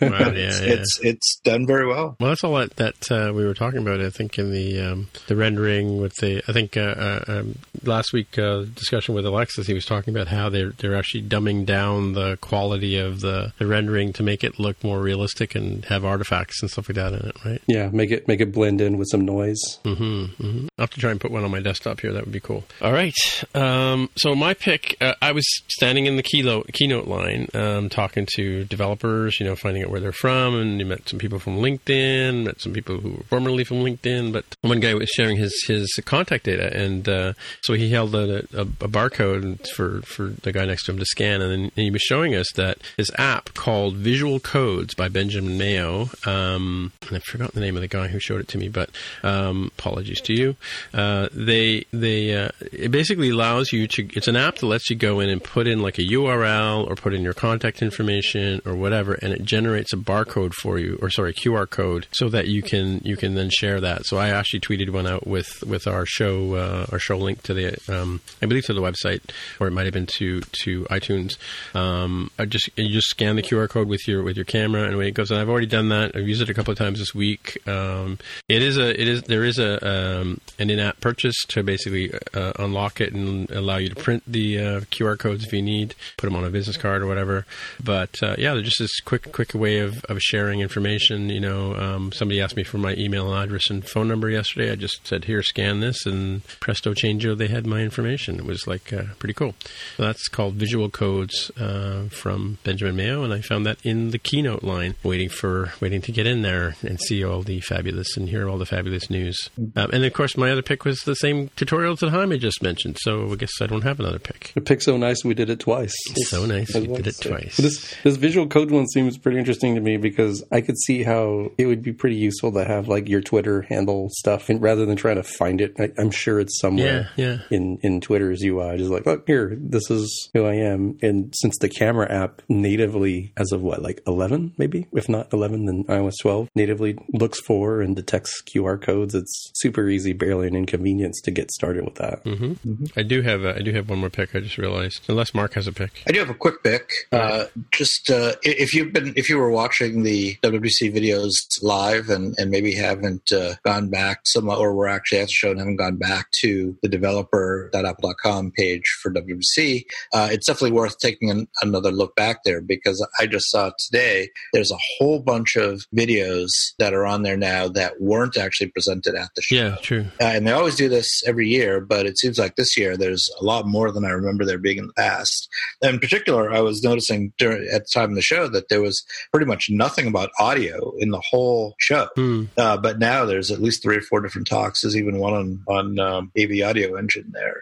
Wow, yeah, it's, yeah. it's it's done very well. Well, that's all that, that uh, we were talking about. I think in the um, the rendering with the, I think uh, uh, um, last week uh, discussion with Alexis, he was talking about how they're they're actually dumbing down the quality of the, the rendering to make it look more realistic and have artifacts and stuff like that in it, right? Yeah, make it make it blend in with some noise. Mm-hmm, mm-hmm. I'll have to try and put one on my desktop here. That would be cool. All right. Um, so my pick, uh, I was standing in the keynote keynote line, um, talking to developers, you know, finding out where they're from, and you met some people from LinkedIn, met some people who were formerly from LinkedIn, but one guy was sharing his his contact data, and uh, so he held a, a, a barcode for for the guy next to him to scan, and then he was showing us that his app called Visual Codes by Benjamin Mayo. Um, and I forgot the name of the guy who showed it to me, but um, apologies to you. Uh, they they uh, it basically allows you to. It's an app that lets you go in and put in like a URL or put in your contact information or whatever, and it generates a barcode for you, or sorry, QR code, so that you can you can then share that. So I actually tweeted one out with with our show uh, our show link to the um, I believe to the website, or it might have been to to iTunes. Um, I just you just scan the QR code with your with your camera, and it goes. And I've already done that. I've used it a couple of times this week. Um, it is a it is there is a um, an in-app purchase to basically uh, unlock it and allow you to print the uh, QR codes if you need, put them on a business card or whatever. But uh, yeah, they're just this quick quick way of, of sharing information. You know, um, somebody asked me for my email address and phone number yesterday. I just said here, scan this, and presto changeo, they had my information. It was like uh, pretty cool. So that's called Visual Codes uh, from Benjamin Mayo, and I found that in the keynote line, waiting for waiting to get in there and see all the fabulous and hear all the fabulous news. Um, and of course, my other pick was the same tutorials that Jaime just mentioned. So I guess I don't have another pick. It picked so nice, we did it twice. So nice, I we did it say. twice. This this visual code one seems pretty interesting to me because I could see how it would be pretty useful to have like your Twitter handle stuff, and rather than trying to find it, I, I'm sure it's somewhere Yeah, yeah. in in Twitter's UI. Just like, look here, this is who I am. And since the camera app natively, as of what, like 11 maybe, if not 11, then iOS 12 natively looks for and detects QR codes. It's super easy, barely an inconvenience to get started with that. hmm I do have uh, I do have one more pick. I just realized unless Mark has a pick. I do have a quick pick. Uh, just uh, if you've been, if you were watching the WWDC videos live and, and maybe haven't uh, gone back some, or were actually at the show and haven't gone back to the developer.apple.com page for WWDC, uh, it's definitely worth taking an, another look back there because I just saw today there's a whole bunch of videos that are on there now that weren't actually presented at the show. Yeah, true. Uh, and they always do this every year, but it seems like this year there's a lot more than I remember there being in the past. In particular, I was noticing during, at the time of the show that there was pretty much nothing about audio in the whole show. Hmm. Uh, but now there's at least three or four different talks. There's even one on on um, AV Audio Engine there.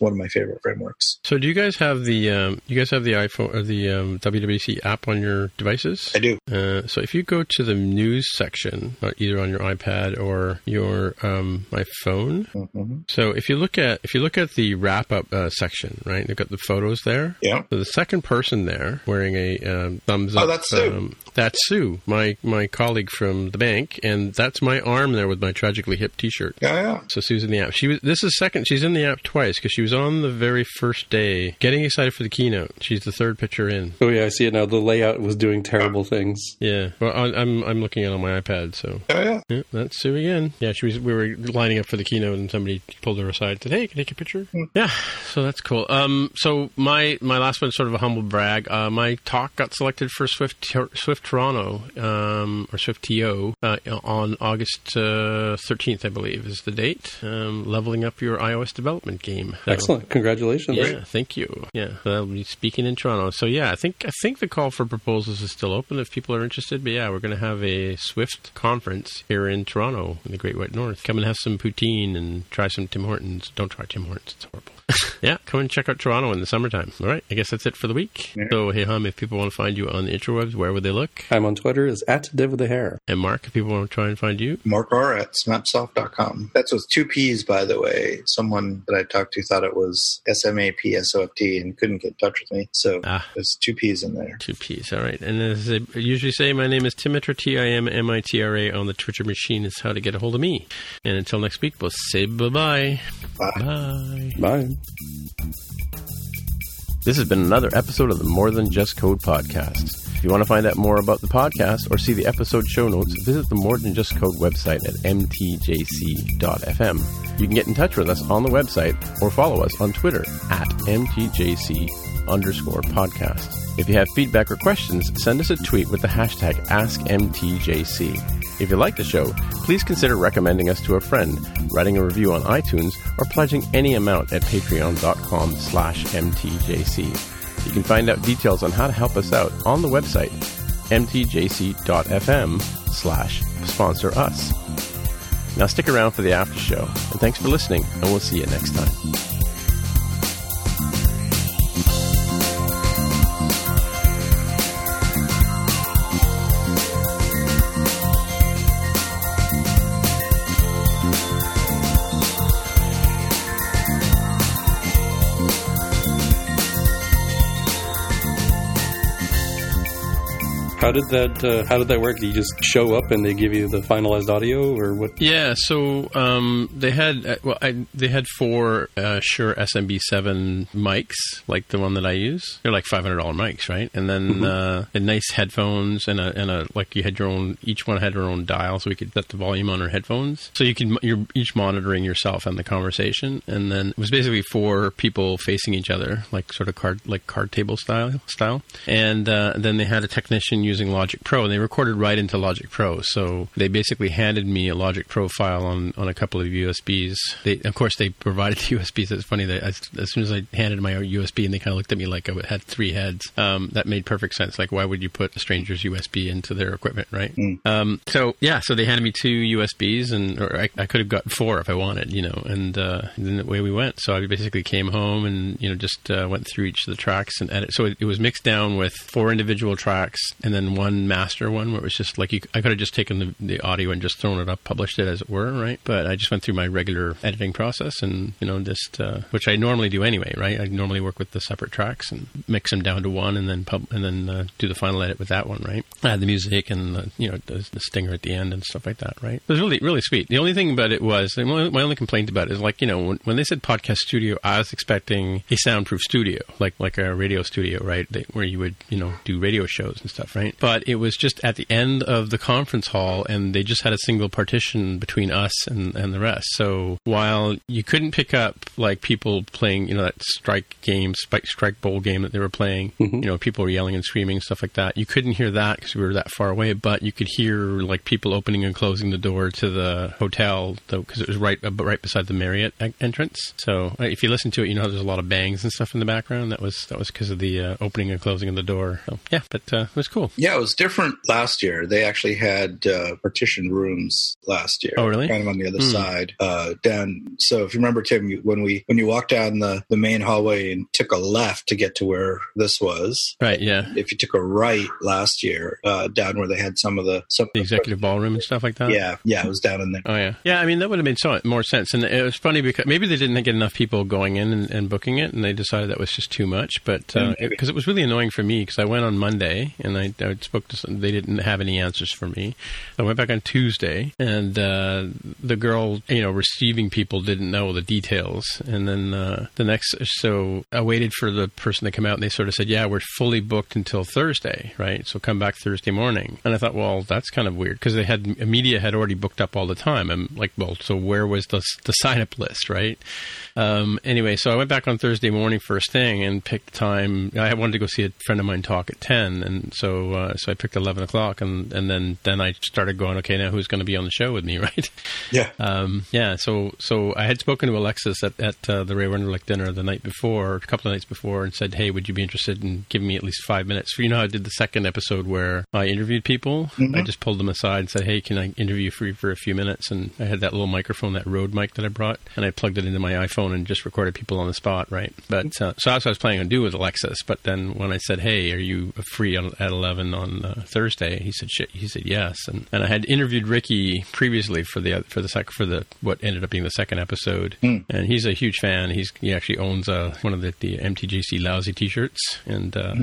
It's one of my favorite frameworks. So, do you guys have the um, you guys have the iPhone or the um, WWDC app on your devices? I do. Uh, so, if you go to the news section, uh, either on your iPad or your um, my phone. hmm So, if you look at if you look at the wrap up uh, section, right, they've got the photos there. Yeah. So the second person there wearing a um, thumbs Oh, up. that's Sue. Um, that's Sue, my my colleague from the bank, and that's my arm there with my tragically hip T-shirt. Yeah, yeah. So Sue's in the app. She was. This is second. She's in the app twice because she was on the very first day, getting excited for the keynote. She's the third picture in. Oh yeah, I see it now. The layout was doing terrible things. Yeah. Well, I, I'm I'm looking at it on my iPad. So Yeah, yeah. yeah, that's Sue again. Yeah, she was. We were lining up for the keynote, and somebody pulled her aside. and Said, "Hey, can I take a picture?" Yeah. So that's cool. Um. So my my last one's sort of a humble brag. Uh, my talk got selected for Swift Swift Toronto, um, or Swift TO, uh, on August uh, thirteenth, I believe, is the date. Um, leveling up your iOS development game. So- Excellent, congratulations. yeah, thank you. Yeah, I'll be speaking in Toronto. So yeah, I think I think the call for proposals is still open if people are interested. But yeah, we're going to have a Swift conference here in Toronto in the Great White North. Come and have some poutine and try some Tim Hortons. Don't try Tim Hortons; it's horrible. yeah, come and check out Toronto in the summertime. All right, I guess that's it for the week. Yeah. So hey hum, if people want to find you on the interwebs, where would they look? I'm on Twitter as at Dev with a hair. And Mark, if people want to try and find you, Mark R at smappsoft.com. That's with two P's, by the way. Someone that I talked to thought it was S M A P S O F T and couldn't get in touch with me. So Ah. there's two P's in there. Two P's. All right. And as I usually say, my name is Timmitra, T I M M I T R A on the Twitter machine is how to get a hold of me. And until next week, we'll say bye-bye. Bye. Bye. Bye. This has been another episode of the More Than Just Code podcast. If you want to find out more about the podcast or see the episode show notes, visit the More Than Just Code website at mtjc.fm. You can get in touch with us on the website or follow us on Twitter at mtjc underscore podcast. If you have feedback or questions, send us a tweet with the hashtag AskMTJC. If you like the show, please consider recommending us to a friend, writing a review on iTunes, or pledging any amount at patreon.com slash mtjc. You can find out details on how to help us out on the website mtjc.fm slash sponsor us. Now stick around for the after show, and thanks for listening, and we'll see you next time. How did that uh, How did that work? Do you just show up and they give you the finalized audio, or what? Yeah, so um, they had uh, well, I, they had four uh, Shure SMB7 mics, like the one that I use. They're like five hundred dollar mics, right? And then uh, and nice headphones and a and a like you had your own. Each one had their own dial, so we could set the volume on our headphones. So you can you're each monitoring yourself and the conversation, and then it was basically four people facing each other, like sort of card like card table style style. And uh, then they had a technician using Logic Pro, and they recorded right into Logic Pro. So they basically handed me a Logic Pro file on, on a couple of USBs. They, of course, they provided the USBs. It's funny that as, as soon as I handed my USB, and they kind of looked at me like I had three heads. Um, that made perfect sense. Like, why would you put a stranger's USB into their equipment, right? Um, so yeah, so they handed me two USBs, and or I, I could have got four if I wanted, you know. And uh, then the way we went. So I basically came home and you know just uh, went through each of the tracks and edit. So it, it was mixed down with four individual tracks, and then one master one where it was just like you, I could have just taken the, the audio and just thrown it up, published it as it were, right? But I just went through my regular editing process and you know just uh, which I normally do anyway, right? I normally work with the separate tracks and mix them down to one, and then pub and then uh, do the final edit with that one, right? Add the music and the, you know the, the stinger at the end and stuff like that, right? It was really really sweet. The only thing about it was my only complaint about it is like you know when, when they said podcast studio, I was expecting a soundproof studio, like like a radio studio, right? They, where you would you know do radio shows and stuff, right? But it was just at the end of the conference hall, and they just had a single partition between us and, and the rest. So while you couldn't pick up like people playing, you know, that strike game, spike strike bowl game that they were playing, you know, people were yelling and screaming stuff like that. You couldn't hear that because we were that far away, but you could hear like people opening and closing the door to the hotel because it was right right beside the Marriott entrance. So uh, if you listen to it, you know there's a lot of bangs and stuff in the background. That was that was because of the uh, opening and closing of the door. So, yeah, but uh, it was cool. Yeah, it was different last year. They actually had uh, partition rooms last year. Oh, really? Kind of on the other Hmm. side, uh, down. So if you remember, Tim, when we when you walked down the the main hallway and took a left to get to where this was, Right? Yeah, if you took a right last year, uh, down where they had some of the some the executive ballroom and stuff like that. Yeah, yeah, it was down in there. Oh yeah, yeah. I mean, that would have made so more sense, and it was funny because maybe they didn't get enough people going in and, and booking it, and they decided that was just too much. But because Mm, uh, maybe. it, 'cause it was really annoying for me, because I went on Monday and I, I spoke to some, they didn't have any answers for me. I went back on Tuesday, and uh, the girl, you know, receiving people didn't know the details, and then uh, the next, so I waited for the person to come out, and they sort of said, "Yeah, we're fully booked until Thursday, right? So come back Thursday morning." And I thought, well, that's kind of weird because they had media had already booked up all the time. I'm like, well, so where was the the sign up list, right? Um, anyway, so I went back on Thursday morning first thing and picked time. I wanted to go see a friend of mine talk at ten, and so uh, so I picked eleven o'clock, and and then then I started going, okay, now who's going to be on the show with me, right? Yeah, Um, yeah, so so I had spoken to Alexis at, at uh, the Ray Wenderlich dinner the night before, a couple of nights before, and said, "Hey, would you be interested in giving me at least five minutes?" For you know, I did the second episode where I interviewed people. I just pulled them aside and said, "Hey, can I interview for you for a few minutes?" And I had that little microphone, that Rode mic that I brought, and I plugged it into my iPhone and just recorded people on the spot, right? But uh, so that's what I was planning on doing with Alexis. But then when I said, "Hey, are you free at eleven on uh, Thursday?" He said, "Shit." He said, "Yes." And and I had interviewed Ricky previously for the for the sec- for the what ended up being the second episode, and he's a huge fan. He's he actually owns uh, one of the, the MTJC lousy T-shirts, and uh,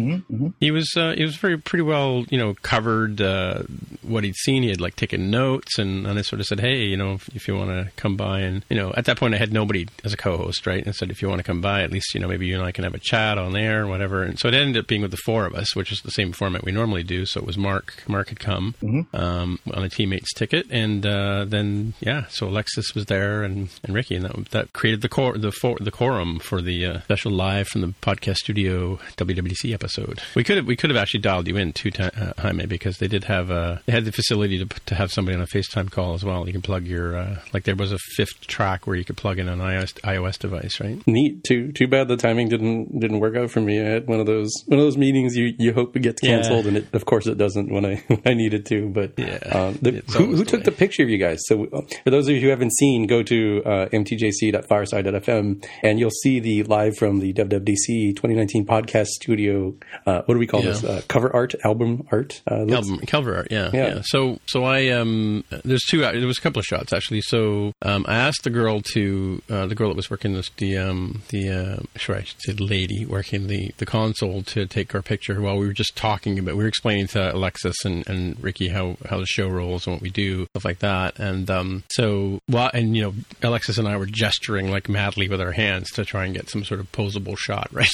he was uh, he was very pretty well you know covered uh, what he'd seen. He had like taken notes, and, and I sort of said, "Hey, you know, if, if you want to come by," and you know, at that point I had nobody as a co-host, right? And I said, "If you want to come by, at least you know maybe you and I can have a chat on there, or whatever." And so it ended up being with the four of us, which is the same format we normally do. So it was Mark. Mark had come um, on a teammate's ticket, and uh, then yeah, so Alexis was there and, and Ricky, and that, that created the core the for, the quorum for the uh, special live from the podcast studio WWDC episode. We could have we could have actually dialed you in too, uh, Jaime, because they did have uh, they had the facility to to have somebody on a FaceTime call as well. You can plug your uh, like there was a fifth track where you could plug in an iOS iOS device, right? Neat. Too too bad the timing didn't didn't work out for me. I had one of those one of those meetings you, you hope it gets Yeah. canceled, and it, of course it doesn't when I when I needed to. But Yeah. um, the, who, who took the picture of you guys? So uh, for those of you who haven't seen, go to uh, mtjc.fireside.fm and you'll see the live from the WWDC 2019 podcast studio. Uh, what do we call Yeah. this? Uh, cover art, album art. Uh, Album, cover art, yeah, Yeah. yeah. So, so I um, there's two. There was a couple of shots actually. So, um, I asked the girl to uh, the girl that was working this the um the uh, sorry, I should say lady working the the console to take our picture while we were just talking about. We were explaining to Alexis and, and Ricky how how the show rolls and what we do, stuff like that. And um, so, well, and you know, Alexis and I were gesturing like madly with our hands to try and get some sort of posable shot, right?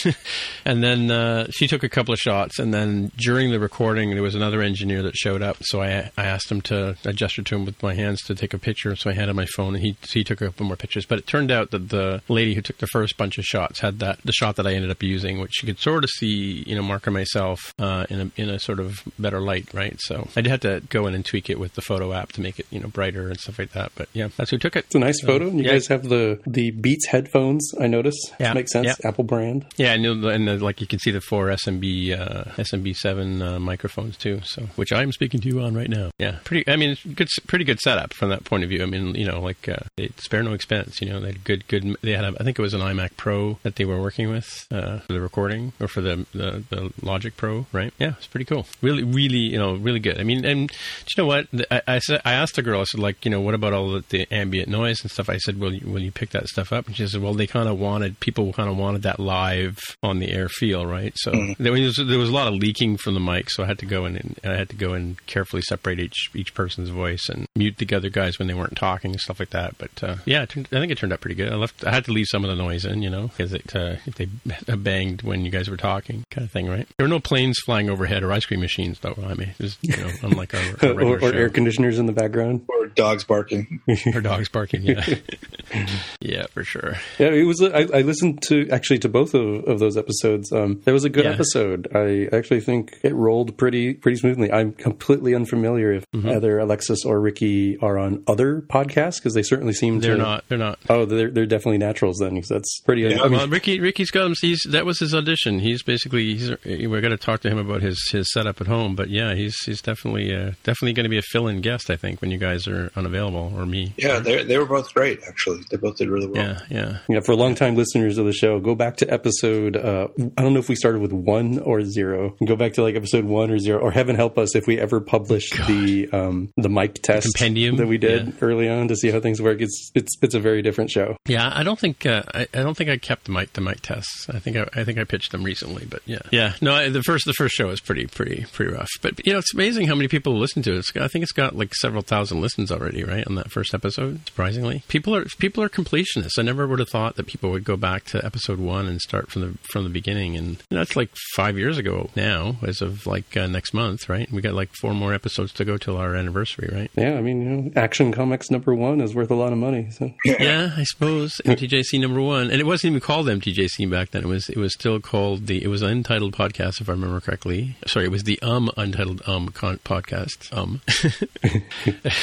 and then uh, she took a couple of shots, and then during the recording, there was another engineer that showed up. So I I asked him to I gestured to him with my hands to take a picture. So I handed my phone, and he he took a couple more pictures. But it turned out that the lady who took the first bunch of shots had that the shot that I ended up using, which you could sort of see, you know, Mark and myself uh, in a in a sort of better light, right? So I did have to go in and tweak it with the photo app to make it you know brighter and stuff like that. But yeah, that's who took it. It's a nice photo. And You yeah. guys have the the Beats headphones. I noticed. Yeah, makes sense. yeah. Apple brand. Yeah, and, and the, like you can see the four SMB uh, SMB seven uh, microphones too. So which I'm speaking to you on right now. Yeah, pretty. I mean, it's good, pretty good setup from that point of view. I mean, you know, like uh, they spare no expense. You know, they had good, good. They had, a, I think it was an iMac Pro that they were working with uh, for the recording or for the, the the Logic Pro, right? Yeah, it's pretty cool. Cool. Really, really, you know, really good. I mean, and do you know what? I, I said, I asked the girl. I said, like, you know, what about all the, the ambient noise and stuff? I said, well, you, will you pick that stuff up? And she said, well, they kind of wanted people kind of wanted that live on the air feel, right? So Mm-hmm. there, was, there was a lot of leaking from the mic, so I had to go in and I had to go and carefully separate each each person's voice and mute the other guys when they weren't talking and stuff like that. But uh, yeah, it turned, I think it turned out pretty good. I left. I had to leave some of the noise in, you know, because it uh, if they banged when you guys were talking, kind of thing, right? There were no planes flying overhead or ice cream machines, though. I mean, just you know, unlike our, our or, or air conditioners in the background. Or dogs barking. or dogs barking. Yeah, yeah, for sure. Yeah, it was. I, I listened to actually to both of, of those episodes. Um, that was a good Yeah. episode. I actually think it rolled pretty pretty smoothly. I'm completely unfamiliar if Mm-hmm. either Alexis or Ricky are on other podcasts because they certainly seem They're to. not. They're not. Oh, they're they're definitely naturals then. 'cause that's pretty. I mean, well, Ricky, Ricky's got him. He's that was his audition. He's basically he's. We're going to talk to him about his his setup at home. But yeah, he's he's definitely uh, definitely going to be a fill-in guest. I think when you guys are unavailable or me. Yeah, they they were both great. Actually, they both did really well. Yeah, yeah. yeah, for long-time listeners of the show, go back to episode. Uh, I don't know if we started with one or zero. Go back to like episode one or zero, or heaven help us if we ever published the um, the mic test compendium? that we did Yeah. early on to see how things work. It's it's it's a very different show. Yeah, I don't think uh, I, I don't think I kept the mic the mic tests. I think I, I think I pitched them recently, but yeah, yeah. No, I, the first the first show is pretty pretty pretty rough. But you know, it's amazing how many people listen to it. It's, got- I think it's got like several thousand listens already, right, on that first episode. Surprisingly, people are people are completionists. I never would have thought that people would go back to episode one and start from the from the beginning. And that's like five years ago now, as of like uh, next month, right? We got like four more episodes to go till our anniversary, right? Yeah, I mean, you know, Action Comics number one is worth a lot of money. So yeah, I suppose MTJC number one, and it wasn't even called MTJC back then. It was it was still called the it was an untitled podcast, if I remember correctly. Sorry, was the Um Untitled Um con- podcast. Um,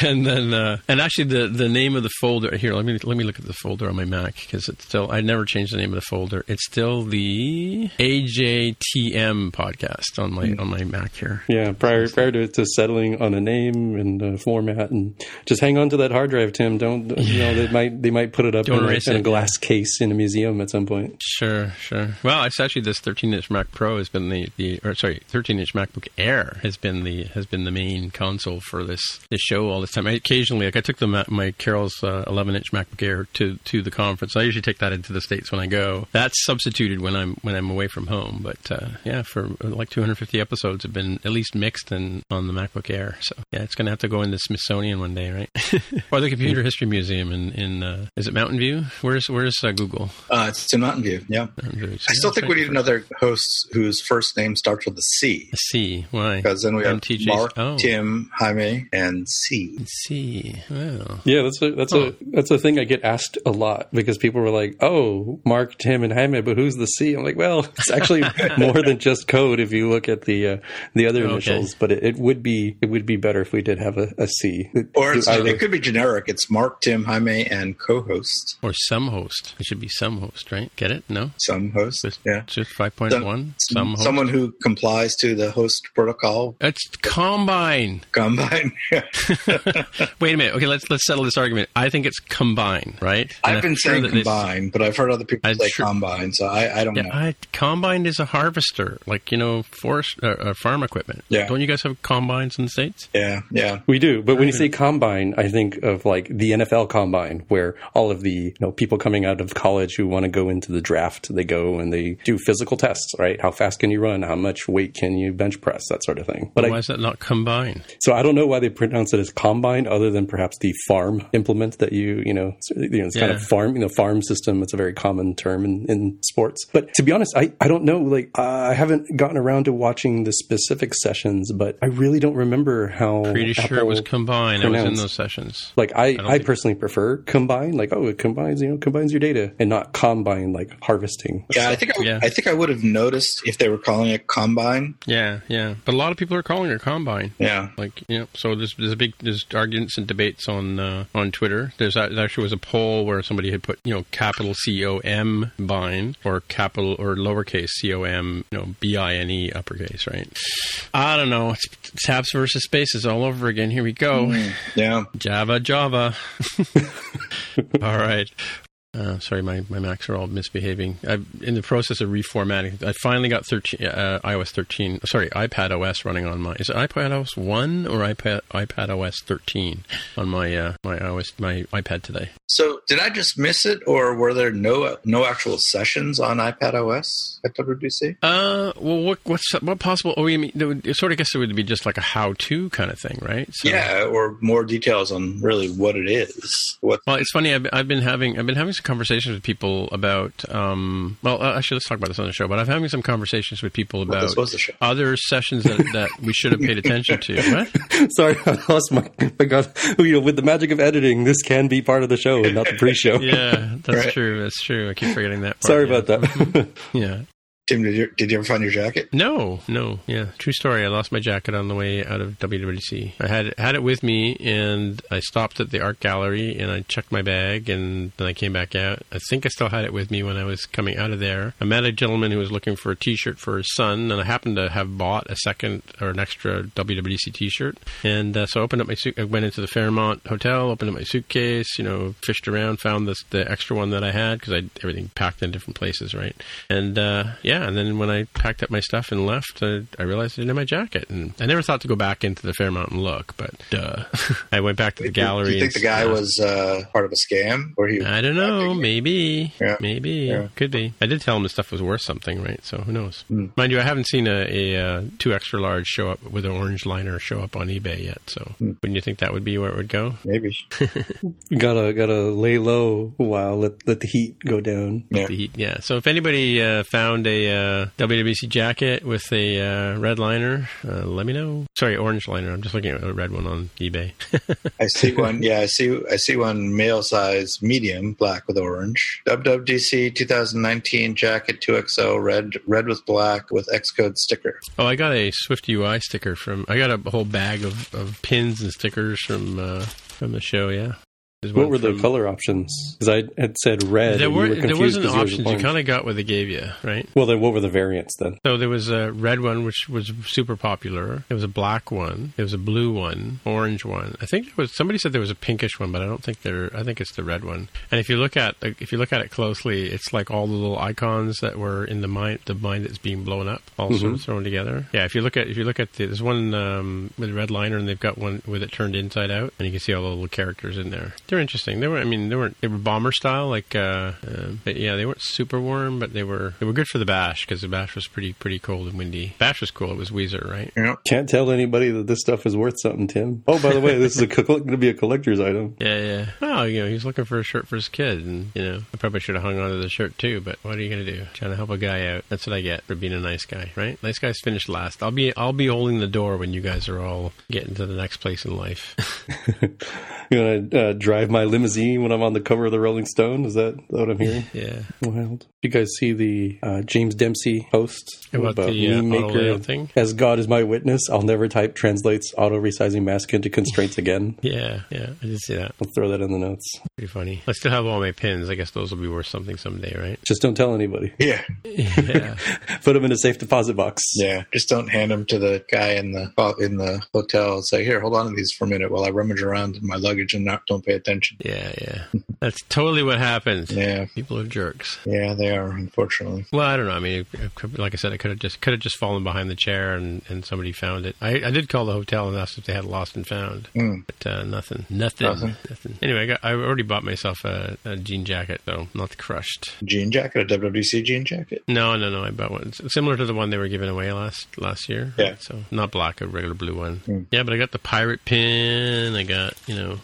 and then uh, and actually the the name of the folder here. Let me let me look at the folder on my Mac because it's still I never changed the name of the folder. It's still the AJTM podcast on my on my Mac here. yeah, prior prior to, to settling on a name and a format, and just hang on to that hard drive, Tim. Don't you know they might they might put it up in a, in a glass case in a museum at some point. Sure, sure. Well, it's actually this 13-inch Mac Pro has been the, the or sorry, 13-inch MacBook Air has been the has been the main console for this this show all this time. I, occasionally, like I took the my Carol's uh, 11-inch MacBook Air to to the conference. I usually take that into the states when I go. That's substituted when I'm when I'm away from home. But uh, yeah, for uh, like 250 episodes have been at least mixed and on the MacBook Air. So yeah, it's gonna have to go in the Smithsonian one day, right? or the Computer History Museum in in uh, is it Mountain View? Where's where's uh, Google? Uh, it's in Mountain View. Yeah, Mountain View. I still That's think we right. need another host whose first name starts with a C. C. Why? Because then we have MTJ's Mark, oh. Tim, Jaime, and C. C. Well, Yeah, that's a that's a that's a thing I get asked a lot because people were like, "Oh, Mark, Tim, and Jaime, but who's the C?" I'm like, "Well, it's actually more than just code if you look at the uh, the other Okay. initials, but it, it would be it would be better if we did have a, a C. It- Or it's, either- it could be generic. It's Mark, Tim, Jaime, and co-host. or some host. It should be some host, right? Get it? No. Some host. Just, Yeah. Just five point one. Some host. Someone who complies to the host protocol It's combine. combine. Wait a minute. Okay, let's let's settle this argument. I think it's combine, right? And I've I'm been sure saying that it's- combine, but I've heard other people I'm say sure- combine, so I, I don't Yeah, know. I, combine is a harvester, like you know, forest uh, uh, farm equipment. Yeah. Don't you guys have combines in the states? yeah, yeah. We do, but when you say combine, I think of like the NFL combine, where all of the you know people coming out of college who want to go into the draft, they go and they do physical tests, right? How fast can you run? How much weight can you bench press? That sort of thing. But Why I, is that not combine? so I don't know why they pronounce it as combine, other than perhaps the farm implement that you you know, it's, you know, it's kind of farm, you know, farm system. It's a very common term in, in sports. But to be honest, I I don't know. Like uh, I haven't gotten around to watching the specific sessions, but I really don't remember how. Pretty sure it was combine. I was in those sessions. like I, don't I, think- personally prefer combine, like oh, it combines, you know, combines your data, and not combine like harvesting. Yeah, I think I, Yeah. I think I would have noticed if they were calling it combine. Yeah, yeah. But a lot of people are calling it combine. Yeah, Like know, so there's there's a big there's arguments and debates on uh, on Twitter. There's a, there actually was a poll where somebody had put you know capital C O M bine or capital or lowercase C O M you know B I N E uppercase right. I don't know. It's tabs versus spaces all over again. Here we go. yeah. Java Java. all right. Uh, sorry, my, my Macs are all misbehaving. I'm in the process of reformatting. I finally got 13, uh, iOS 13. Sorry, iPad OS running on my. Is it iPad OS one or iPad iPad OS 13 on my uh, my iOS my iPad today? So did I just miss it, or were there no no actual sessions on iPad OS at WWDC? Uh, well, what what's what possible? Oh, you mean it sort of guess it would be just like a how to kind of thing, right? So, yeah, or more details on really what it is. What? Well, it's funny. I've, I've been having I've been having some conversations with people about. Um, well, uh, actually, let's talk about this on the show. But I'm having some conversations with people about this was the show. other sessions that, that we should have paid attention to. What? Sorry, I lost my. I got you know with the magic of editing, this can be part of the show and not the pre-show. Yeah, that's Right. true. That's true. I keep forgetting that. Part, Sorry yeah. about that. Yeah. Tim, did you did you ever find your jacket? No, no, yeah, true story. I lost my jacket on the way out of WWDC. I had had it with me, and I stopped at the art gallery, and I checked my bag, and then I came back out. I think I still had it with me when I was coming out of there. I met a gentleman who was looking for a T-shirt for his son, and I happened to have bought a second or an extra WWDC T-shirt, and uh, so I opened up my suit. I went into the Fairmont Hotel, opened up my suitcase, you know, fished around, found this the extra one that I had because I everything packed in different places, right? And uh, yeah, and then when I packed up my stuff and left, I, I realized I didn't have my jacket, and I never thought to go back into the Fairmont and look, but duh, I went back to the gallery. Do you think the guy yeah. was uh, part of a scam, or he? I don't know. Maybe. Yeah. Maybe. Yeah. Could be. I did tell him the stuff was worth something, right? So who knows? Hmm. Mind you, I haven't seen a, a uh, two extra large show up with an orange liner show up on eBay yet. So Hmm. wouldn't you think that would be where it would go? Maybe. gotta gotta lay low a while let let the heat go down. Yeah. The heat, yeah. So if anybody uh, found a uh, WWC jacket with a uh, red liner, uh, let me know. Sorry, orange liner. I'm just looking at a red one on eBay. I see one. Yeah, I see. I see one male size, medium, black with orange. WWDC 2019 jacket 2XL, red, red with black with Xcode sticker. oh, I got a Swift UI sticker from. I got a whole bag of, of pins and stickers from uh, from the show. Yeah. There's What one were the color options? Because I had said red. There and you were were there wasn't 'cause yours was options. You orange. kind of got what they gave you, right? Well, then what were the variants then? So there was a red one, which was super popular. There was a black one. There was a blue one, orange one. I think there was somebody said there was a pinkish one, but I don't think there. I think it's the red one. And if you look at if you look at it closely, it's like all the little icons that were in the mind the mind that's being blown up, all sort of thrown together. Yeah, if you look at if you look at the, there's one um, with a red liner, and they've got one with it turned inside out, and you can see all the little characters in there. They're interesting. They were. I mean, they weren't. They were bomber style, like. Uh, uh, but yeah, they weren't super warm, but they were. They were good for the bash because the bash was pretty pretty cold and windy. Bash was cool. It was Weezer, right? You know, Can't tell anybody that this stuff is worth something, Tim. Oh, by the way, this is going to be a collector's item. Yeah, yeah. Oh, you know, he was looking for a shirt for his kid, and you know, I probably should have hung on to the shirt too. But what are you gonna do? Trying to help a guy out. That's what I get for being a nice guy, right? Nice guys finish last. I'll be I'll be holding the door when you guys are all getting to the next place in life. You want to uh, drive my limousine when I'm on the cover of the Rolling Stone? Is that what I'm hearing? yeah. Wild. You guys see the uh, James Dempsey post About the, uh, meme auto layout thing? As God is my witness, I'll never type translates auto resizing mask into constraints again. Yeah, yeah. I did see that. I'll throw that in the notes. Pretty funny. I still have all my pins. I guess those will be worth something someday, right? Just don't tell anybody. yeah, Yeah. Put them in a safe deposit box. yeah. Just don't hand them to the guy in the in the hotel. and Say, here, hold on to these for a minute while I rummage around in my luggage and not don't pay attention. Yeah, yeah. That's totally what happens. Yeah, People are jerks. yeah, they are unfortunately. Well, I don't know. I mean, it, it could- like I said, I could have just could have just fallen behind the chair and, and somebody found it. I, I did call the hotel and asked if they had lost and found, Mm. but uh, nothing, nothing, Nothing. nothing. Anyway, I, got, I already bought myself a, a jean jacket, though not crushed. Jean jacket, a WWDC jean jacket. No, no, no. I bought one It's similar to the one they were giving away last last year. Yeah. So not black, a regular blue one. Hmm. Yeah, but I got the pirate pin. I got you know,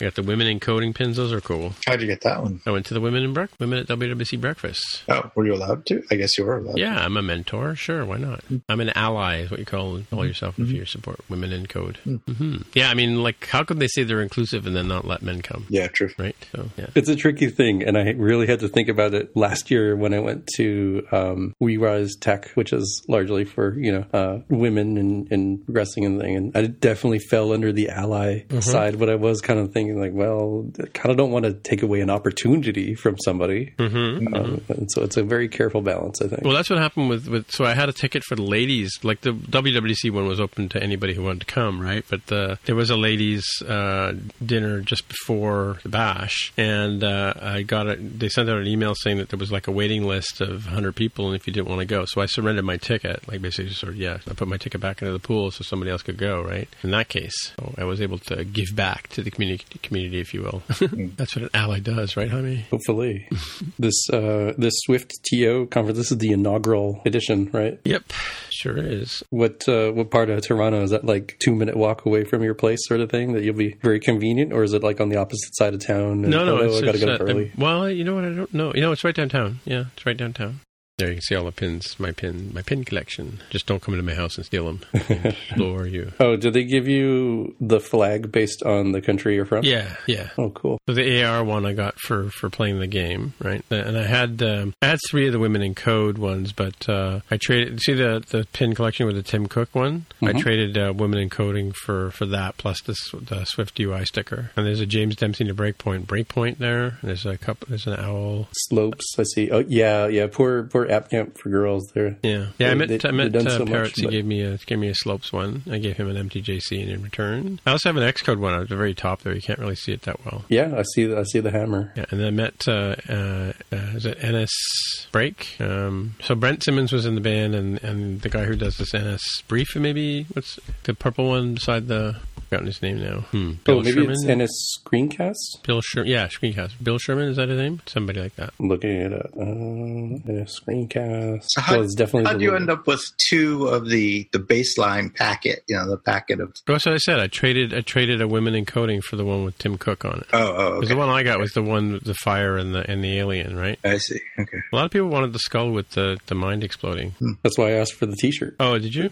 I got the women in coding pins. Those are cool. How'd you get that one? I went to the women in brec- women at WWDC breakfast. Oh, were you allowed to? I guess you were allowed. Yeah, I'm a mentor. Sure, why not? I'm an ally, is what you call call yourself if you support women in code. hmm Yeah, I mean, like, how could they say they're inclusive and then not let men come? Yeah, true. Right. So yeah. It's a tricky thing, and I really had to think about it last year when I went to um, We Rise Tech, which is largely for you know uh, women and, and progressing and thing. And I definitely fell under the ally side, but I was kind of thinking thinking like, well, I kind of don't want to take away an opportunity from somebody. Mm-hmm, um, and so it's a very careful balance, I think. Well, that's what happened with, with. So I had a ticket for the ladies. Like the WWDC one was open to anybody who wanted to come, right? But the, there was a ladies' uh, dinner just before the bash, and uh, I got it. They sent out an email saying that there was like a waiting list of 100 people, and if you didn't want to go, so I surrendered my ticket. Like basically, sort of, yeah, I put my ticket back into the pool so somebody else could go, right? In that case, so I was able to give back to the community, community if you will. That's what an ally does, right, honey? Hopefully, this uh, this Swift TO conference. This is the inaugural edition, right? Yep, sure is. What uh, what part of Toronto is that? Like two minute walk away from your place, sort of thing. That you'll be very convenient, or is it like on the opposite side of town? and, No, no, oh, it's, I gotta it's, get uh, up early. well, you know what? I don't know. You know, it's right downtown. Yeah, it's right downtown. There you can see all the pins, my pin, my pin collection. Just don't come into my house and steal them. Explore you. Oh, do they give you the flag based on the country you're from? Yeah, yeah. Oh, cool. So the AR one I got for, for playing the game, right? And I had um, I had three of the Women in Code ones, but uh, I traded. See the the pin collection with the Tim Cook one. I traded uh, Women in Coding for for that plus this the SwiftUI sticker. And there's a James Dempsey to Breakpoint Breakpoint there. There's a couple. There's an owl. Slopes. I see. Oh, yeah, yeah. Poor, poor app camp for girls there. Yeah, yeah. I met they- I met uh, so much, Parrots. he gave me a gave me a Slopes one. I gave him an MTJC in return. I also have an Xcode one at the very top there. You can't really see it that well. Yeah, I see. The, I see the hammer. Yeah, and then I met uh, uh, uh, is it NS Break? Um, so Brent Simmons was in the band, and, and the guy who does this NS Brief, maybe what's the purple one beside the? I've forgotten his name now. Hmm. Bill oh, maybe Sherman. it's NS Screencast. Bill Sherman. Yeah, Screencast. Bill Sherman is that his name? Somebody like that. I'm looking it up. Uh, NS Screencast. So how, well, it's definitely. how the do you end up with two of the the baseline packet? You know, the packet of That's what I said. I traded I traded a Women in Coding for the one with Tim Cook on it. oh oh Because okay. the one I got was the one with the fire and the and the alien, right? I see. Okay. A lot of people wanted the skull with the, the mind exploding. That's why I asked for the T-shirt. Oh, did you?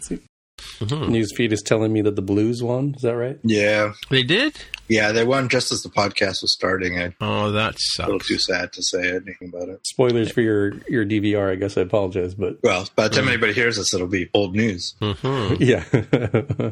Mhm. Newsfeed is telling me that the Blues won. Is that right? Yeah, They did? yeah. They won just as the podcast was starting. I'm Oh, that's a little too sad to say anything about it. Spoilers for your your DVR. I guess I apologize, but Well, by the time anybody hears this, it'll be old news. Mhm. yeah.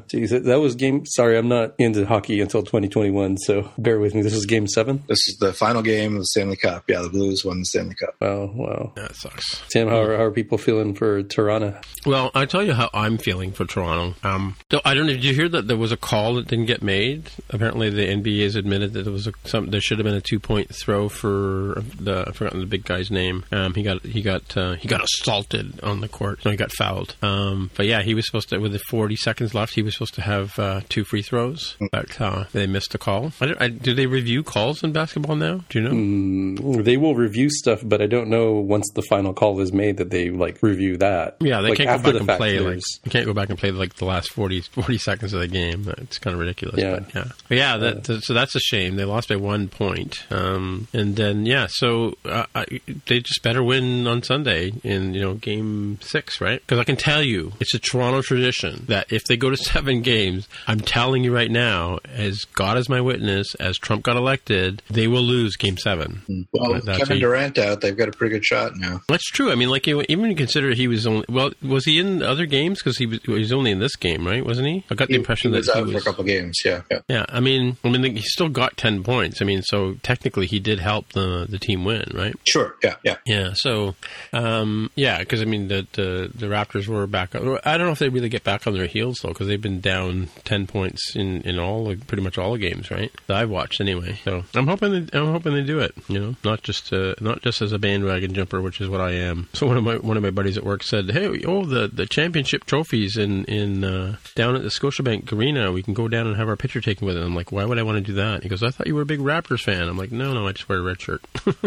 Jeez, that- that was game. Sorry, I'm not into hockey until 2021, so bear with me. This is game seven. This is the final game of the Stanley Cup. Yeah, the Blues won the Stanley Cup. Wow, wow. That sucks. Tim, how are, how are people feeling for Toronto? Well, I'll tell you how I'm feeling for Toronto. Um, so I don't know. Did you hear that there was a call that didn't get made? Apparently, the NBA has admitted that there was a, some. There should have been a two point throw for the. I've forgotten the big guy's name. Um, he got he got uh, he got assaulted on the court. No, he got fouled. Um, but yeah, he was supposed to with the 40 seconds left. He was supposed to have uh, two free throws, but uh, they missed a call. I don't, I, do they review calls in basketball now? Do you know? Mm, They will review stuff, but I don't know once the final call is made that they like review that. Yeah, they Like, can't go back and fact, play like there's- you can't go back and play like the last 40, 40 seconds of the game. It's kind of ridiculous. Yeah. but yeah, but yeah. That, so that's a shame. They lost by one point. Um, and then yeah, so uh, I, they just better win on Sunday in you know game six, right? Because I can tell you, it's a Toronto tradition that if they go to seven games, I'm telling you right now, as God is my witness, as Trump got elected, they will lose game seven. Well, with That's Kevin Durant out, they've got a pretty good shot now. That's true. I mean, like even consider he was only well, was he in other games? Because he was, he was only in this game, right? Wasn't he? I got the impression he was that he was. for a couple games. Yeah, yeah. Yeah, I mean, I mean, he still got ten points. I mean, so technically he did help the the team win, right? Sure. Yeah, yeah. Yeah. So, um, yeah, because I mean, the, the the Raptors were back. I don't know if they really get back on their heels though, because they've been down ten points in in all like, pretty much all the games, right? That I've watched anyway. So I'm hoping they, I'm hoping they do it. You know, not just uh, not just as a bandwagon jumper, which is what I am. So one of my one of my buddies at work said, "Hey, oh the the championship trophies in in uh, down at the Scotiabank Arena, we can go down and have our picture taken with it." I'm like, "Why would I want to do that?" He goes, "I thought you were a big Raptors fan." I'm like, "No, no, I just wear a red shirt."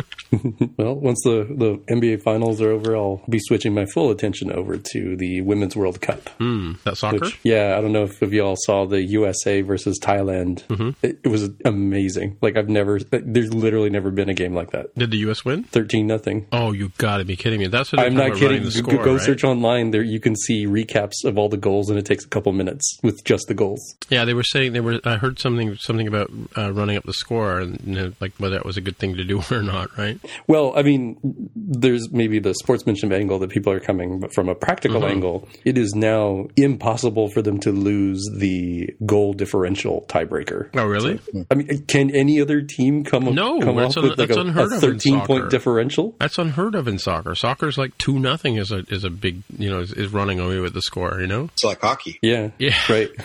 Well, once the, the NBA finals are over, I'll be switching my full attention over to the Women's World Cup. Hmm, that soccer. Which, yeah, I don't know if, if you all saw the USA versus Thailand. Mm-hmm. It, it was amazing. Like I've never, there's literally never been a game like that. Did the U.S. win? Thirteen nothing. Oh, you got to be kidding me! That's what I'm not kidding. The Go- go right? search online. There, you can see recaps of all the goals, and it takes a couple minutes with just the goals. Yeah, they were saying they were. I heard something. Something about uh, running up the score, and you know, like whether that was a good thing to do or not, right? Well, I mean, there's maybe the sportsmanship angle that people are coming, but from a practical Mm-hmm. angle, it is now impossible for them to lose the goal differential tiebreaker. Oh, really? I mean, can any other team come, No, come that's up un- with like that's a, unheard a of in 13 point differential? That's unheard of in soccer. Soccer's like two nothing is a is a big you know is, is running away with the score. You know. It's like hockey. Yeah. Yeah. Right.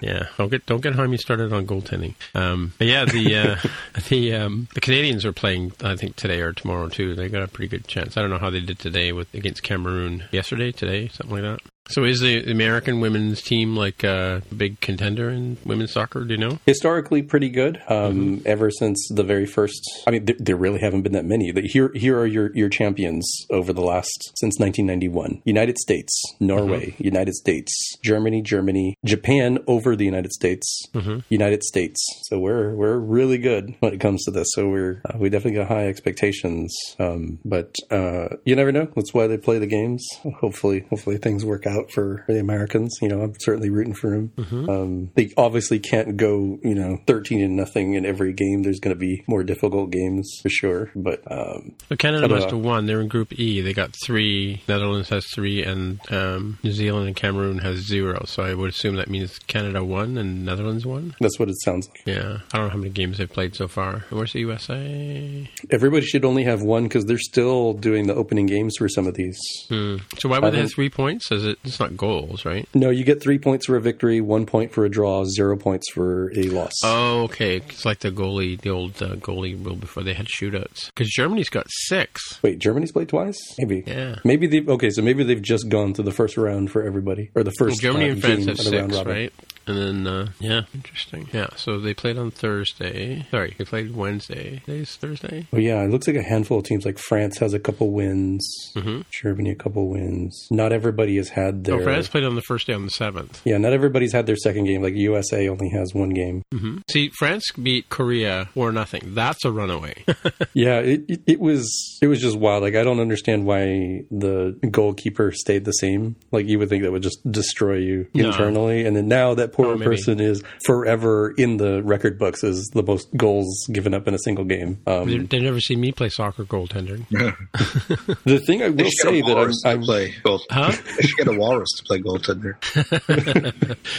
Yeah, don't get don't get Jaime started on goaltending. Um, but yeah, the uh, the um, the Canadians are playing. I think today or tomorrow too. They got a pretty good chance. I don't know how they did today with against Cameroon. Yesterday, today, something like that. So is the American women's team like a big contender in women's soccer? Do you know? historically pretty good um, Mm-hmm. ever since the very first i mean th- there really haven't been that many The- here here are your, your champions over the last since 1991 united states norway Mm-hmm. united states germany germany japan over the united states Mm-hmm. united states so we're we're really good when it comes to this so we're uh, we definitely got high expectations um, but uh, you never know that's why they play the games hopefully hopefully things work out for, for the americans you know i'm certainly rooting for them Mm-hmm. um, they obviously can't go, you know, 13 and nothing in every game. There's going to be more difficult games for sure. But um, So Canada I must have won. They're in Group E. They got three. Netherlands has three, and um, New Zealand and Cameroon has zero. So I would assume that means Canada won and Netherlands won. that's what it sounds like. Yeah, I don't know how many games they've played so far. Where's the USA? Everybody should only have one because they're still doing the opening games for some of these. Hmm. So why would they have three points? Is it? It's not goals, right? No, you get three points for a victory, one point for a draw, zero points for a loss. Oh, okay. It's like the goalie, the old uh, goalie rule before they had shootouts. Because Germany's got six. Wait, Germany's played twice? Maybe. Yeah. Maybe they okay, so maybe they've just gone to the first round for everybody, or the Well, first. Germany uh, and France have six, right? And then, uh, yeah, interesting. Yeah, so they played on Thursday. Sorry, they played Wednesday. Today's Thursday. Oh yeah, it looks like a handful of teams. Like France has a couple wins, Mhm. Germany a couple wins. Not everybody has had their. Oh, France played on the first day on the seventh. Yeah, not everybody's had their second game. Like USA only has one game. hmm See, France beat Korea or nothing. That's a runaway. Yeah, it, it it was it was just wild. Like I don't understand why the goalkeeper stayed the same. Like you would think that would just destroy you No. internally, and then now that poor Oh, person is forever in the record books as the most goals given up in a single game. they, Um, they never see me play soccer goaltender. the thing I will say that I'm, to I'm play goal. Huh? They should get a walrus to play goaltender.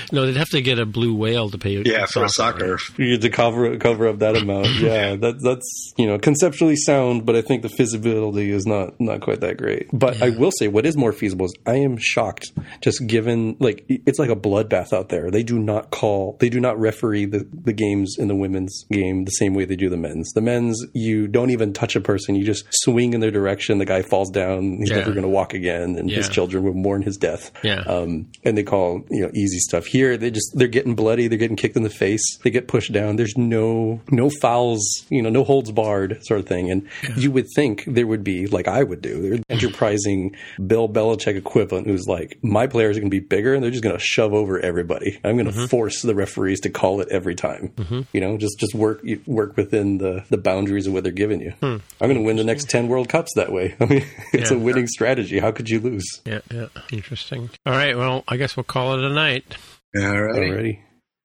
no, they'd have to get a blue whale to pay. Yeah, for soccer. You had to cover cover up that amount. Yeah, that that's you know conceptually sound, but I think the feasibility is not not quite that great. But I will say, what is more feasible is I am shocked, just given like it's like a bloodbath out there. They do not call, they do not referee the the games in the women's game the same way they do the men's. The men's, you don't even touch a person; you just swing in their direction. The guy falls down; he's Yeah. never going to walk again, and his children will mourn his death Yeah. um, and they call you know easy stuff. Here they just they're getting bloody, they're getting kicked in the face, they get pushed down. There's no no fouls, you know, no holds barred sort of thing. And you would think there would be like I would do, there's enterprising Bill Belichick equivalent who's like my players are going to be bigger and they're just going to shove over everybody. I'm going to mm-hmm. force the referees to call it every time. Mm-hmm. You know, just just work work within the the boundaries of what they're giving you. Hmm. I'm going to win the next ten World Cups that way. I mean, it's Yeah. a winning strategy. How could you lose? Yeah, yeah. Interesting. All right, well, I guess we'll call it a night. All right. Already.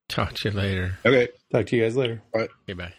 Talk to you later. Okay. Talk to you guys later. Okay, bye.